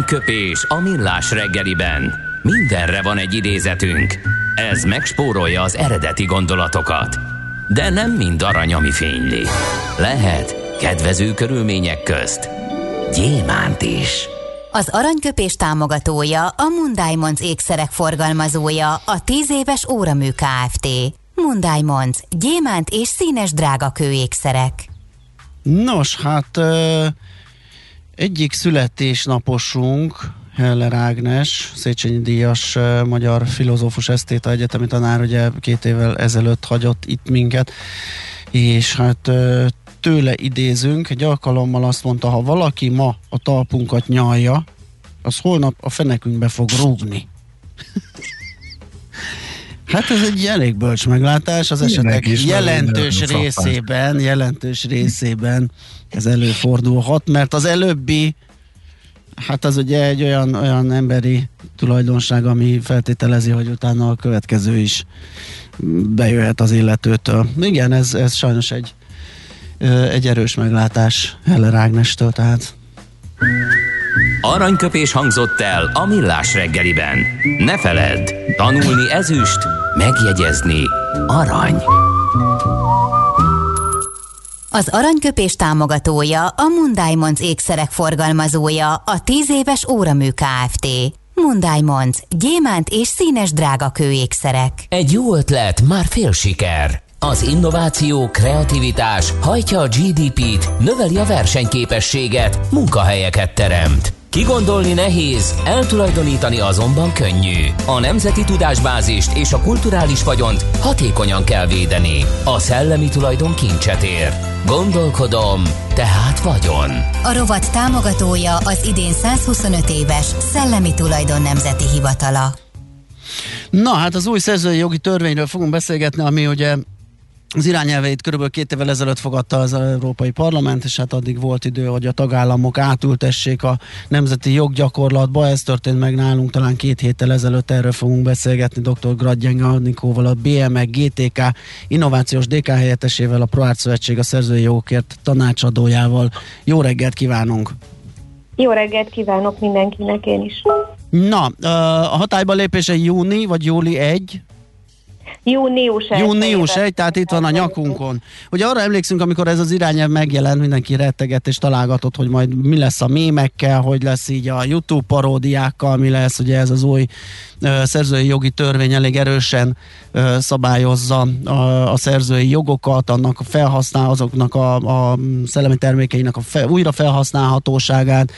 Aranyköpés a millás reggeliben. Mindenre van egy idézetünk. Ez megspórolja az eredeti gondolatokat. De nem mind arany, ami fényli. Lehet kedvező körülmények közt gyémánt is. Az aranyköpés támogatója a Mundiamonds ékszerek forgalmazója, a 10 éves óramű Kft. Mundiamonds, gyémánt és színes drágakő ékszerek. Nos, hát ö, egyik születésnaposunk, Heller Ágnes, Széchenyi Díjas ö, magyar filozófus esztéta egyetemi tanár, ugye két évvel ezelőtt hagyott itt minket, és hát ö, tőle idézünk, egy alkalommal azt mondta, ha valaki ma a talpunkat nyalja, az holnap a fenekünkbe fog rúgni. (laughs) Hát ez egy elég bölcs meglátás, az esetek is jelentős részében, jelentős részében ez előfordulhat, mert az előbbi, hát az ugye egy olyan, olyan emberi tulajdonság, ami feltételezi, hogy utána a következő is bejöhet az illetőtől. Igen, ez, ez sajnos egy, egy erős meglátás Heller Ágnestől, tehát Aranyköpés hangzott el a millás reggeliben. Ne feledd, tanulni ezüst, megjegyezni arany. Az aranyköpés támogatója a Mundiamonds ékszerek forgalmazója, a 10 éves óramű Kft. Mundiamonds, gyémánt és színes drágakő ékszerek. Egy jó ötlet, már fél siker. Az innováció, kreativitás hajtja a GDP-t, növeli a versenyképességet, munkahelyeket teremt. Kigondolni nehéz, eltulajdonítani azonban könnyű. A nemzeti tudásbázist és a kulturális vagyont hatékonyan kell védeni. A szellemi tulajdon kincset ér. Gondolkodom, tehát vagyon. A rovat támogatója az idén 125 éves Szellemi Tulajdon Nemzeti Hivatala. Na hát az új szerzői jogi törvényről fogunk beszélgetni, ami ugye az irányelveit körülbelül két évvel ezelőtt fogadta az Európai Parlament, és hát addig volt idő, hogy a tagállamok átültessék a nemzeti joggyakorlatba. Ez történt meg nálunk talán két héttel ezelőtt, erről fogunk beszélgetni dr. Gradjeng Annikóval, a BME GTK innovációs DK helyettesével, a ProArt Szövetség a szerzői jogokért tanácsadójával. Jó reggelt kívánunk! Jó reggelt kívánok mindenkinek én is. Na, a hatályba lépése júni, vagy júli 1? Június 1. Június 1, tehát itt van a nyakunkon. Ugye arra emlékszünk, amikor ez az irányelv megjelent, mindenki retteget és találgatott, hogy majd mi lesz a mémekkel, hogy lesz így a YouTube paródiákkal, mi lesz, ugye ez az új ö, szerzői jogi törvény elég erősen ö, szabályozza a, a szerzői jogokat, annak a felhasznál, azoknak a, a szellemi termékeinek a fe, újra felhasználhatóságát.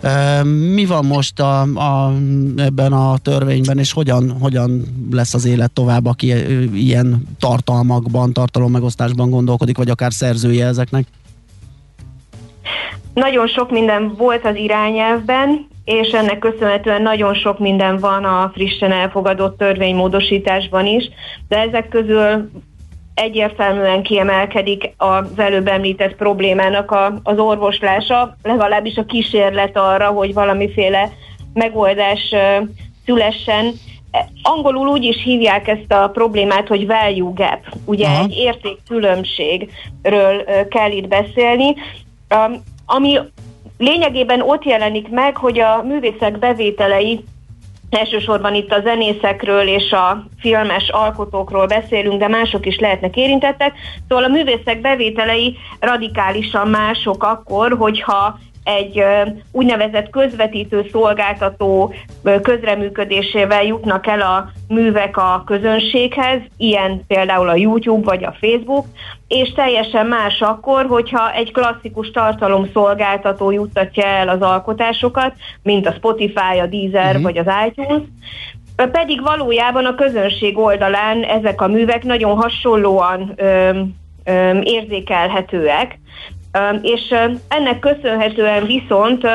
Ö, mi van most a, a, ebben a törvényben, és hogyan, hogyan lesz az élet tovább, aki ilyen tartalmakban, tartalommegosztásban gondolkodik, vagy akár szerzője ezeknek? Nagyon sok minden volt az irányelvben, és ennek köszönhetően nagyon sok minden van a frissen elfogadott törvénymódosításban is, de ezek közül egyértelműen kiemelkedik az előbb említett problémának a, az orvoslása, legalábbis a kísérlet arra, hogy valamiféle megoldás szülessen. Angolul úgy is hívják ezt a problémát, hogy value gap. Ugye Aha. egy értékkülönbségről kell itt beszélni, ami lényegében ott jelenik meg, hogy a művészek bevételei Elsősorban itt a zenészekről és a filmes alkotókról beszélünk, de mások is lehetnek érintettek. Szóval a művészek bevételei radikálisan mások akkor, hogyha egy úgynevezett közvetítő szolgáltató közreműködésével jutnak el a művek a közönséghez, ilyen például a YouTube vagy a Facebook, és teljesen más akkor, hogyha egy klasszikus tartalomszolgáltató juttatja el az alkotásokat, mint a Spotify, a Deezer vagy az iTunes, pedig valójában a közönség oldalán ezek a művek nagyon hasonlóan ö, ö, érzékelhetőek, és ennek köszönhetően viszont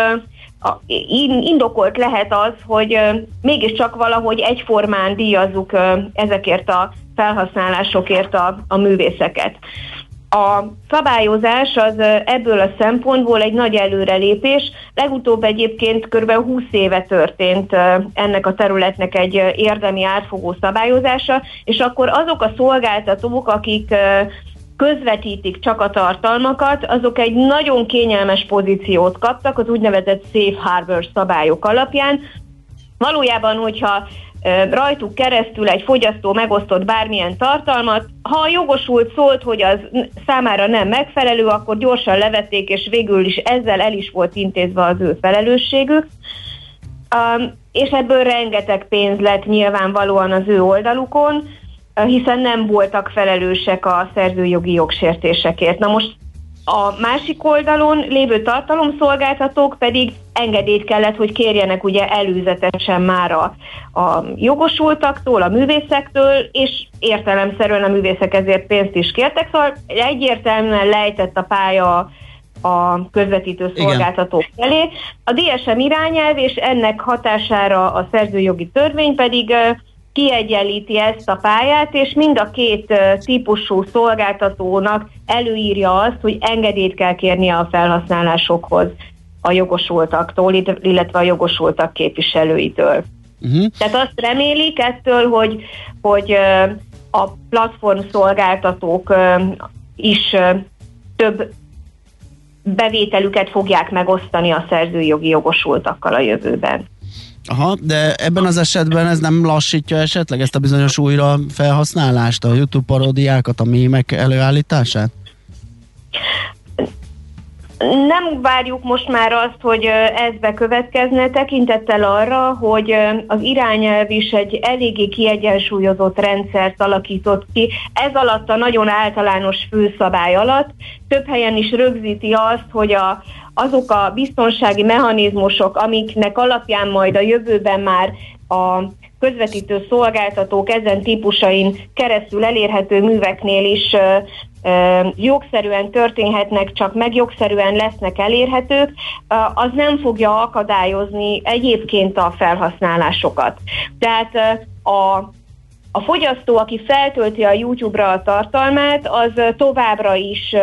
indokolt lehet az, hogy mégiscsak valahogy egyformán díjazzuk ezekért a felhasználásokért a, a művészeket. A szabályozás az ebből a szempontból egy nagy előrelépés. Legutóbb egyébként kb. 20 éve történt ennek a területnek egy érdemi átfogó szabályozása, és akkor azok a szolgáltatók, akik közvetítik csak a tartalmakat, azok egy nagyon kényelmes pozíciót kaptak az úgynevezett Safe Harbor szabályok alapján. Valójában, hogyha rajtuk keresztül egy fogyasztó megosztott bármilyen tartalmat, ha a jogosult szólt, hogy az számára nem megfelelő, akkor gyorsan levették, és végül is ezzel el is volt intézve az ő felelősségük. Um, és ebből rengeteg pénz lett nyilvánvalóan az ő oldalukon, hiszen nem voltak felelősek a szerzőjogi jogsértésekért. Na most a másik oldalon lévő tartalomszolgáltatók pedig engedélyt kellett, hogy kérjenek ugye előzetesen már a, a jogosultaktól, a művészektől, és értelemszerűen a művészek ezért pénzt is kértek, szóval egyértelműen lejtett a pálya a közvetítő szolgáltatók felé. A DSM irányelv és ennek hatására a szerzőjogi törvény pedig kiegyenlíti ezt a pályát, és mind a két típusú szolgáltatónak előírja azt, hogy engedélyt kell kérnie a felhasználásokhoz a jogosultaktól, illetve a jogosultak képviselőitől. Uh-huh. Tehát azt remélik ettől, hogy, hogy a platform szolgáltatók is több bevételüket fogják megosztani a szerzőjogi jogosultakkal a jövőben. Aha, de ebben az esetben ez nem lassítja esetleg ezt a bizonyos újra felhasználást, a YouTube paródiákat, a mémek előállítását? Nem várjuk most már azt, hogy ez bekövetkezne, tekintettel arra, hogy az irányelv is egy eléggé kiegyensúlyozott rendszert alakított ki. Ez alatt a nagyon általános főszabály alatt több helyen is rögzíti azt, hogy a, azok a biztonsági mechanizmusok, amiknek alapján majd a jövőben már a közvetítő szolgáltatók ezen típusain keresztül elérhető műveknél is ö, ö, jogszerűen történhetnek, csak meg jogszerűen lesznek elérhetők, az nem fogja akadályozni egyébként a felhasználásokat. Tehát a a fogyasztó, aki feltölti a YouTube-ra a tartalmát, az továbbra is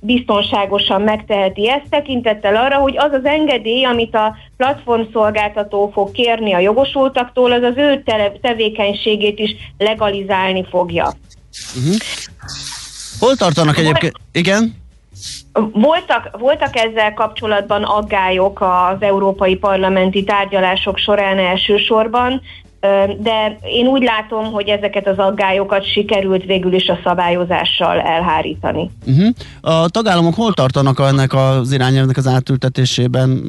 biztonságosan megteheti ezt tekintettel arra, hogy az az engedély, amit a platformszolgáltató fog kérni a jogosultaktól, az az ő tevékenységét is legalizálni fogja. Uh-huh. Hol tartanak egyébként? Igen? Voltak, voltak ezzel kapcsolatban aggályok az európai parlamenti tárgyalások során elsősorban, de én úgy látom, hogy ezeket az aggályokat sikerült végül is a szabályozással elhárítani. Uh-huh. A tagállamok hol tartanak ennek az irányelvnek az átültetésében?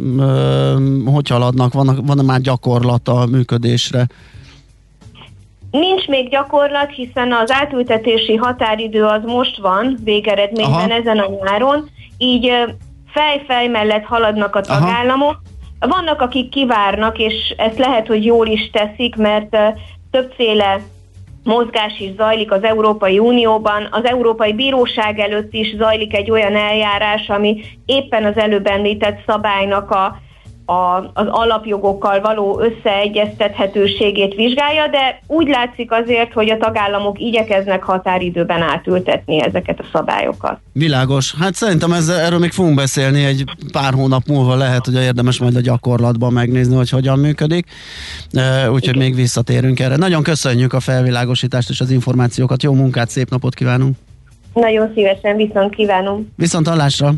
Hogy haladnak? Van, van már gyakorlat a működésre? Nincs még gyakorlat, hiszen az átültetési határidő az most van, végeredményben Aha. ezen a nyáron, így fej-fej mellett haladnak a tagállamok, Aha vannak, akik kivárnak, és ezt lehet, hogy jól is teszik, mert többféle mozgás is zajlik az Európai Unióban. Az Európai Bíróság előtt is zajlik egy olyan eljárás, ami éppen az előbb említett szabálynak a a, az alapjogokkal való összeegyeztethetőségét vizsgálja, de úgy látszik azért, hogy a tagállamok igyekeznek határidőben átültetni ezeket a szabályokat. Világos. Hát szerintem ez, erről még fogunk beszélni egy pár hónap múlva lehet, hogy érdemes majd a gyakorlatban megnézni, hogy hogyan működik. Úgyhogy még visszatérünk erre. Nagyon köszönjük a felvilágosítást és az információkat. Jó munkát, szép napot kívánunk! Nagyon szívesen, viszont kívánom. Viszont hallásra.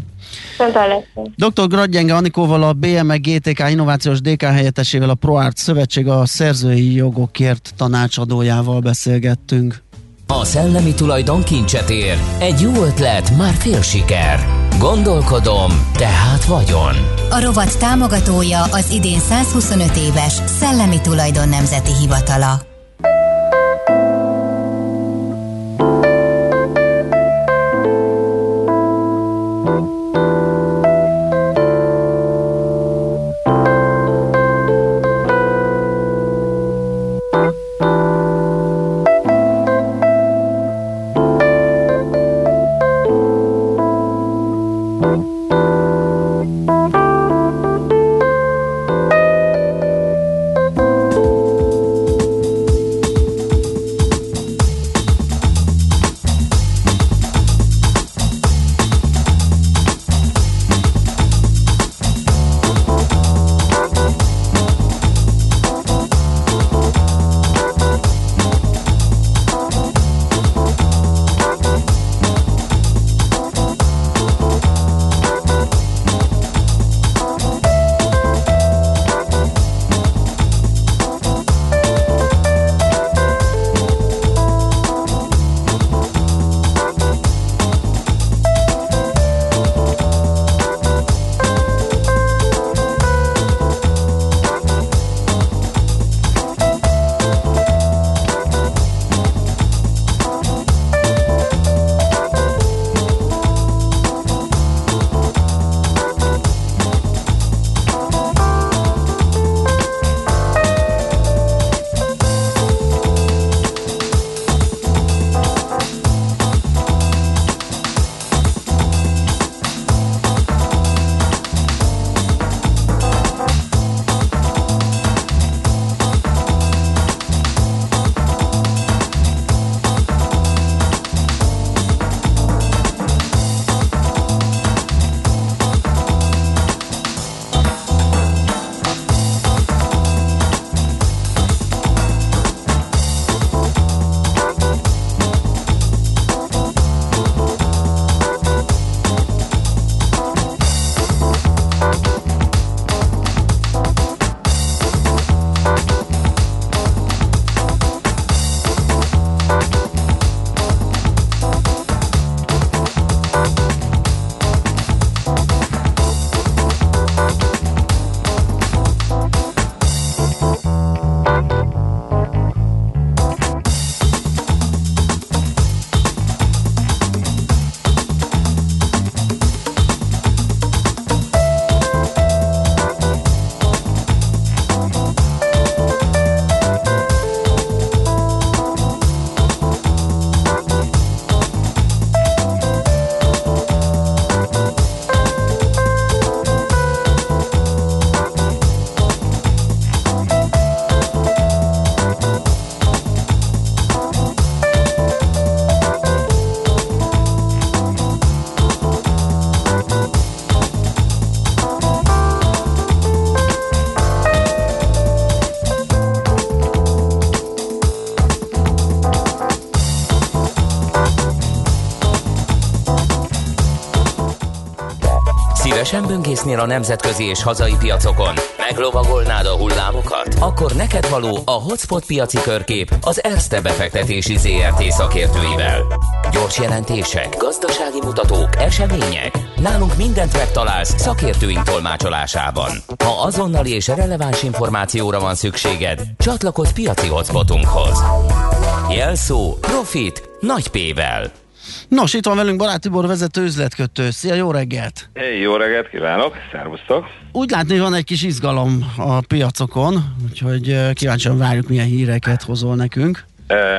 Viszont hallásra. Dr. Gradgyenge Anikóval, a BME GTK innovációs DK helyettesével, a ProArt Szövetség a szerzői jogokért tanácsadójával beszélgettünk. A szellemi tulajdon kincset ér. Egy jó ötlet, már fél siker. Gondolkodom, tehát vagyon. A rovat támogatója az idén 125 éves Szellemi Tulajdon Nemzeti Hivatala. Böngésznél a nemzetközi és hazai piacokon? Meglovagolnád a hullámokat? Akkor neked való a Hotspot piaci körkép az Erste befektetési ZRT szakértőivel. Gyors jelentések, gazdasági mutatók, események. Nálunk mindent megtalálsz szakértőink tolmácsolásában. Ha azonnali és releváns információra van szükséged, csatlakozz piaci hotspotunkhoz. Jelszó Profit nagy P-vel. Nos, itt van velünk Barát Tibor vezető üzletkötő. Szia, jó reggelt! Jó reggelt kívánok, szervusztok! Úgy látni, hogy van egy kis izgalom a piacokon, úgyhogy kíváncsian várjuk, milyen híreket hozol nekünk.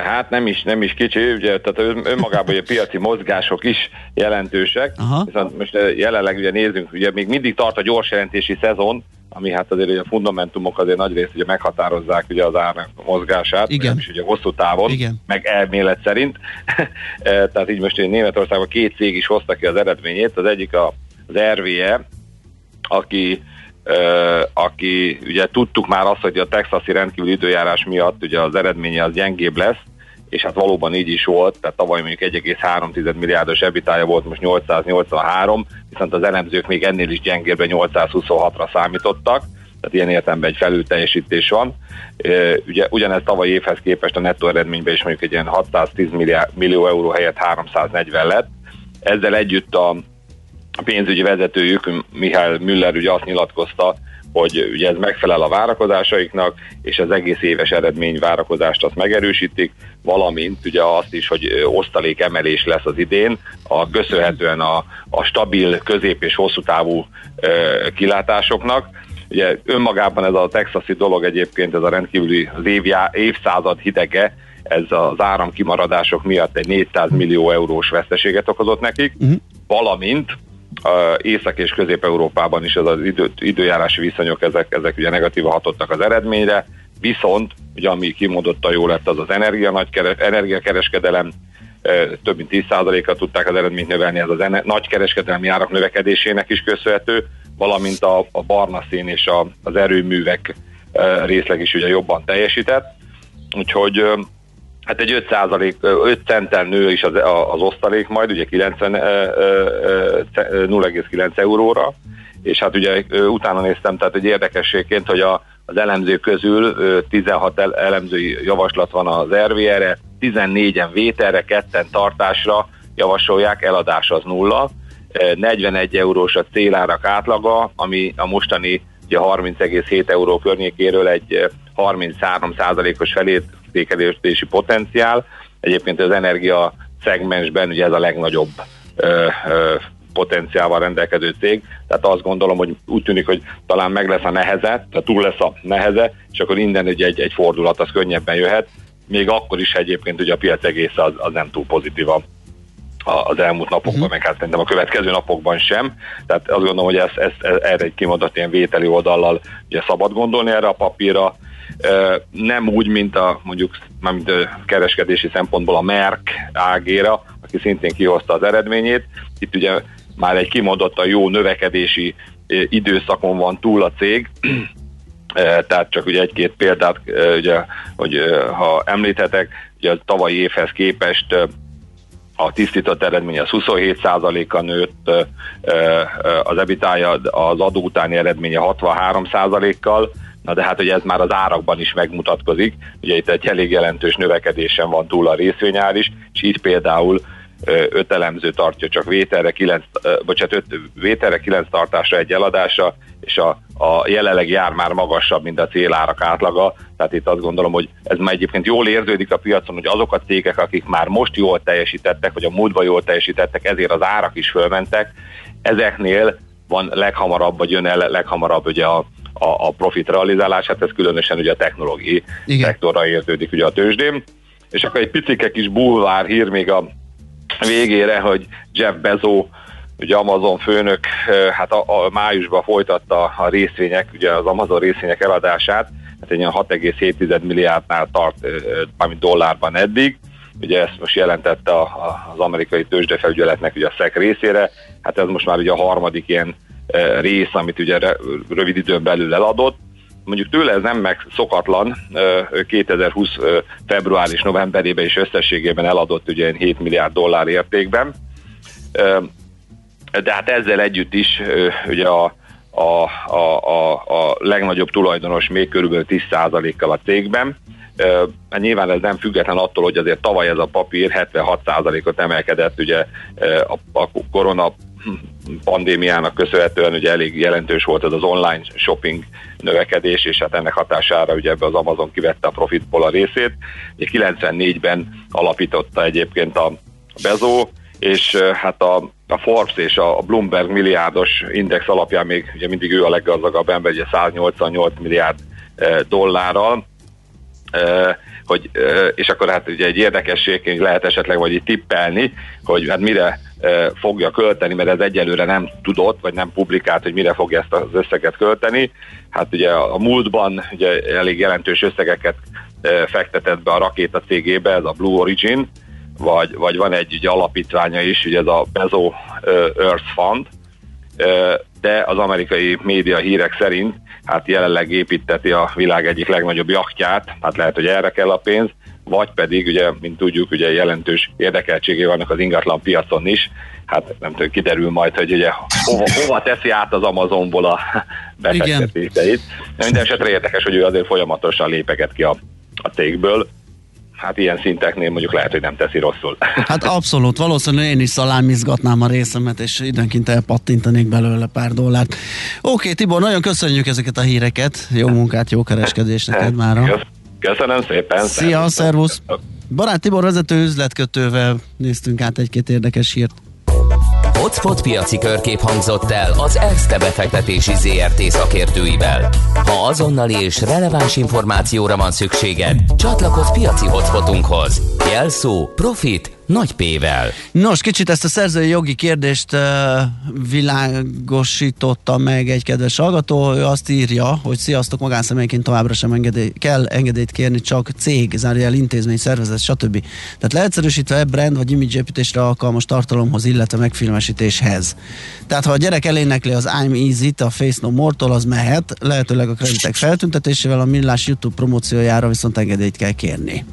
Hát nem is, nem is kicsi, ugye, tehát ön- önmagában ugye, a piaci mozgások is jelentősek, Aha. viszont most jelenleg ugye nézzünk, ugye még mindig tart a gyors jelentési szezon, ami hát azért ugye a fundamentumok azért nagyrészt ugye meghatározzák ugye az árnak mozgását, Igen. és ugye hosszú távon, Igen. meg elmélet szerint. (laughs) Eh, Tehát így most ugye Németországban két cég is hozta ki az eredményét, az egyik a, az RVE, aki ö, aki ugye tudtuk már azt, hogy a texasi rendkívüli időjárás miatt ugye az eredménye az gyengébb lesz, és hát valóban így is volt, tehát tavaly mondjuk 1,3 milliárdos ebitája volt, most 883, viszont az elemzők még ennél is gyengébben 826-ra számítottak, tehát ilyen értelemben egy felülteljesítés van. Ugye ugyanez tavaly évhez képest a nettó eredményben is mondjuk egy ilyen 610 milliárd, millió euró helyett 340 lett. Ezzel együtt a, a pénzügyi vezetőjük, Mihály Müller ugye azt nyilatkozta, hogy ugye ez megfelel a várakozásaiknak, és az egész éves eredmény várakozást azt megerősítik, valamint ugye azt is, hogy osztalék emelés lesz az idén, a, köszönhetően a, a stabil, közép és hosszú távú ö, kilátásoknak. Ugye önmagában ez a texasi dolog egyébként, ez a rendkívüli az évjá, évszázad hidege, ez az áramkimaradások miatt egy 400 millió eurós veszteséget okozott nekik, uh-huh. valamint uh, Észak- és Közép-Európában is ez az idő, időjárási viszonyok, ezek, ezek ugye negatívan hatottak az eredményre, viszont ugye ami kimondottan jó lett, az az energia, nagykeres, energiakereskedelem, több mint 10%-kal tudták az eredményt növelni, ez az ene, nagykereskedelmi árak növekedésének is köszönhető, valamint a, a barna szín és a, az erőművek részleg is ugye jobban teljesített, úgyhogy Hát egy 5 százalék, 5 centtel nő is az, az osztalék majd, ugye 90, ö, ö, ö, 0,9 euróra, és hát ugye utána néztem, tehát egy érdekességként, hogy a, az elemzők közül ö, 16 el, elemzői javaslat van az RVR-re, 14-en vételre, ketten tartásra javasolják, eladás az nulla, Ö, 41 eurós a célárak átlaga, ami a mostani ugye 30,7 euró környékéről egy ö, 33 százalékos felértékelési potenciál. Egyébként az energia szegmensben ugye ez a legnagyobb ö, ö, potenciálval rendelkező cég, tehát azt gondolom, hogy úgy tűnik, hogy talán meg lesz a neheze, tehát túl lesz a neheze, és akkor innen ugye egy, egy fordulat az könnyebben jöhet, még akkor is egyébként ugye a piac egész az, az nem túl pozitív a, a- az elmúlt napokban, uh-huh. meg hát szerintem a következő napokban sem. Tehát azt gondolom, hogy ezt, ezt, ezt erre egy kimondott ilyen vételi oldallal ugye szabad gondolni erre a papírra. Nem úgy, mint a mondjuk mint a kereskedési szempontból a Merck AG-ra, aki szintén kihozta az eredményét. Itt ugye már egy kimondottan jó növekedési időszakon van túl a cég, Eh, tehát csak ugye egy-két példát, ugye, hogy ha említhetek, ugye a tavalyi évhez képest a tisztított eredmény az 27%-a nőtt, az ebitája az adó utáni eredménye 63%-kal, na de hát ugye ez már az árakban is megmutatkozik, ugye itt egy elég jelentős növekedésen van túl a részvényár is, és itt például öt elemző tartja csak vételre, kilenc, bocsánat, öt vételre, kilenc tartásra, egy eladásra, és a, a jelenlegi jár már magasabb, mint a célárak átlaga, tehát itt azt gondolom, hogy ez már egyébként jól érződik a piacon, hogy azok a cégek, akik már most jól teljesítettek, vagy a múltban jól teljesítettek, ezért az árak is fölmentek, ezeknél van leghamarabb, vagy jön el leghamarabb ugye a, a, a profit realizálás, hát ez különösen ugye a technológiai Igen. szektorra érződik ugye a tőzsdén. És akkor egy picike kis bulvár hír még a végére, hogy Jeff Bezos, ugye Amazon főnök, hát a, a májusban folytatta a részvények, ugye az Amazon részvények eladását, hát egy ilyen 6,7 milliárdnál tart, mármint dollárban eddig, ugye ezt most jelentette a, a, az amerikai tőzsdefelügyeletnek ugye a SZEK részére, hát ez most már ugye a harmadik ilyen rész, amit ugye rövid időn belül eladott, mondjuk tőle ez nem meg szokatlan, ö, 2020 ö, február és novemberében is összességében eladott ugye ilyen 7 milliárd dollár értékben. De hát ezzel együtt is ugye a, a, a, a, a legnagyobb tulajdonos még körülbelül 10%-kal a cégben. Hát nyilván ez nem független attól, hogy azért tavaly ez a papír 76%-ot emelkedett, ugye a, a korona pandémiának köszönhetően ugye elég jelentős volt ez az online shopping növekedés, és hát ennek hatására ugye ebbe az Amazon kivette a profitból a részét. Ugye 94-ben alapította egyébként a Bezó, és hát a, a Forbes és a Bloomberg milliárdos index alapján még ugye mindig ő a leggazdagabb ember, ugye 188 milliárd dollárral, hogy, és akkor hát ugye egy érdekességként lehet esetleg vagy itt tippelni, hogy hát mire fogja költeni, mert ez egyelőre nem tudott, vagy nem publikált, hogy mire fogja ezt az összeget költeni. Hát ugye a múltban ugye elég jelentős összegeket fektetett be a rakéta cégébe, ez a Blue Origin, vagy, vagy van egy ugye, alapítványa is, ugye ez a Bezo Earth Fund, de az amerikai média hírek szerint hát jelenleg építeti a világ egyik legnagyobb jachtját, hát lehet, hogy erre kell a pénz, vagy pedig, ugye, mint tudjuk, ugye jelentős érdekeltségé vannak az ingatlan piacon is, hát nem tudom, kiderül majd, hogy ugye hova, hova teszi át az Amazonból a (laughs) befektetéseit. De minden esetre érdekes, hogy ő azért folyamatosan lépeget ki a, a cégből, hát ilyen szinteknél mondjuk lehet, hogy nem teszi rosszul. (laughs) Hát abszolút, valószínűleg én is szalámizgatnám a részemet, és időnként elpattintanék belőle pár dollárt. Oké, Tibor, nagyon köszönjük ezeket a híreket, jó munkát, jó kereskedést neked mára. Köszönöm szépen. Szia, szervusz! Barát Tibor vezető üzletkötővel néztünk át egy-két érdekes hírt. Hotspot piaci körkép hangzott el az ESZTE befektetési ZRT szakértőivel. Ha azonnali és releváns információra van szükséged, csatlakozz piaci hotspotunkhoz. Jelszó Profit nagy P-vel. Nos, kicsit ezt a szerzői jogi kérdést világosította meg egy kedves hallgató. Ő azt írja, hogy sziasztok, magánszemélyként továbbra sem engedély, kell engedélyt kérni, csak cég, zárja el intézmény, szervezet, stb. Tehát leegyszerűsítve brand vagy image építésre alkalmas tartalomhoz, illetve megfilmesítéshez. Tehát ha a gyerek elénekli az I'm Easy-t a Face No More-tól, az mehet, lehetőleg a kreditek feltüntetésével a millás YouTube promóciójára viszont engedélyt kell kérni.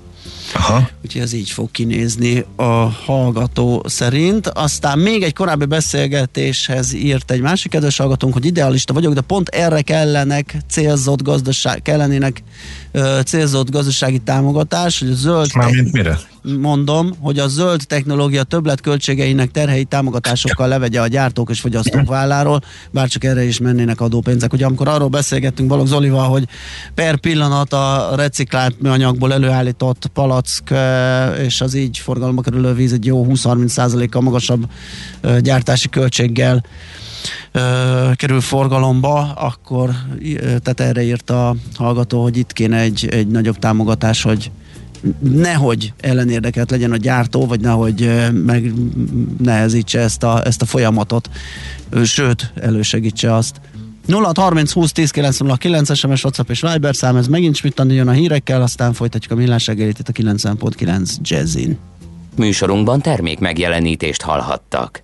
Aha. Úgyhogy ez így fog kinézni a hallgató szerint. Aztán még egy korábbi beszélgetéshez írt egy másik kedves hallgatónk, hogy idealista vagyok, de pont erre kellenek célzott gazdaság, kellenének célzott gazdasági támogatás, hogy a zöld... Mármint mire? Mondom, hogy a zöld technológia többletköltségeinek terhei támogatásokkal levegye a gyártók és fogyasztók válláról, bár csak erre is mennének adópénzek. Ugye amikor arról beszélgettünk Balogh Zolival, hogy per pillanat a reciklált műanyagból előállított palack és az így forgalomba kerülő víz egy jó 20-30%-kal magasabb gyártási költséggel kerül forgalomba, akkor tehát erre írt a hallgató, hogy itt kéne egy, egy nagyobb támogatás, hogy nehogy ellenérdekelt legyen a gyártó, vagy nehogy meg nehezítse ezt a, ezt a folyamatot, sőt, elősegítse azt. 0 30 20 10 909 SMS, WhatsApp és Viber szám, ez megint Schmidt jön a hírekkel, aztán folytatjuk a millás reggelit itt a 90.9 Jazzin. Műsorunkban termék megjelenítést hallhattak.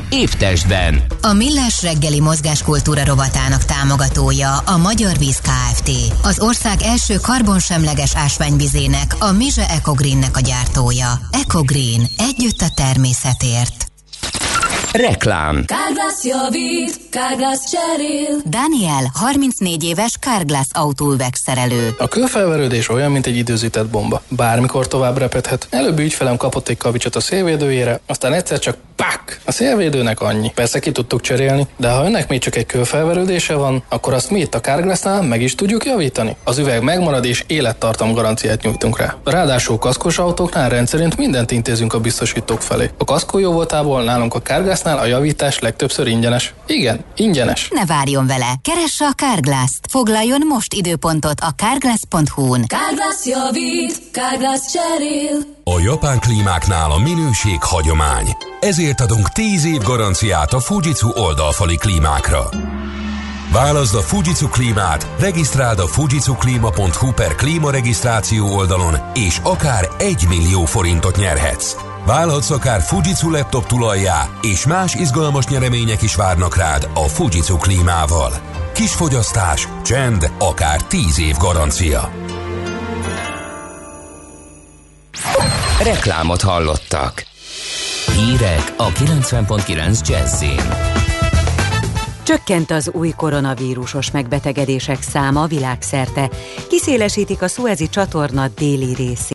Évtestben. A Millás reggeli mozgáskultúra rovatának támogatója a Magyar Víz Kft. Az ország első karbonsemleges ásványvizének, a Mize Ecogreennek a gyártója. Ecogreen. Együtt a természetért. Reklám. Kárglász javít, Kárglász cserél. Daniel, 34 éves Carglass autóüvegszerelő. A kőfelverődés olyan, mint egy időzített bomba. Bármikor tovább repedhet. Előbb ügyfelem kapott egy kavicsot a szélvédőjére, aztán egyszer csak pak! A szélvédőnek annyi. Persze ki tudtuk cserélni, de ha önnek még csak egy kőfelverődése van, akkor azt mi itt a Carglassnál meg is tudjuk javítani. Az üveg megmarad és élettartam garanciát nyújtunk rá. Ráadásul kaszkos autóknál rendszerint mindent intézünk a biztosítók felé. A kaszkó jó voltából nálunk a Carglassnál a javítás legtöbbször ingyenes. Igen, ingyenes. Ne várjon vele, keresse a Carglass-t. Foglaljon most időpontot a carglass.hu-n. Kárglász javít, Kárglász cserél. A japán klímáknál a minőség hagyomány. Ezért adunk 10 év garanciát a Fujitsu oldalfali klímákra. Válaszd a Fujitsu klímát, regisztráld a fujitsuklima.hu per klímaregisztráció oldalon, és akár 1 millió forintot nyerhetsz. Válhatsz akár Fujitsu laptop tulajjá, és más izgalmas nyeremények is várnak rád a Fujitsu klímával. Kis fogyasztás, csend, akár 10 év garancia. Reklámot hallottak. Hírek a 90.9 Jazzin. Csökkent az új koronavírusos megbetegedések száma világszerte. Kiszélesítik a szuezi csatorna déli részét.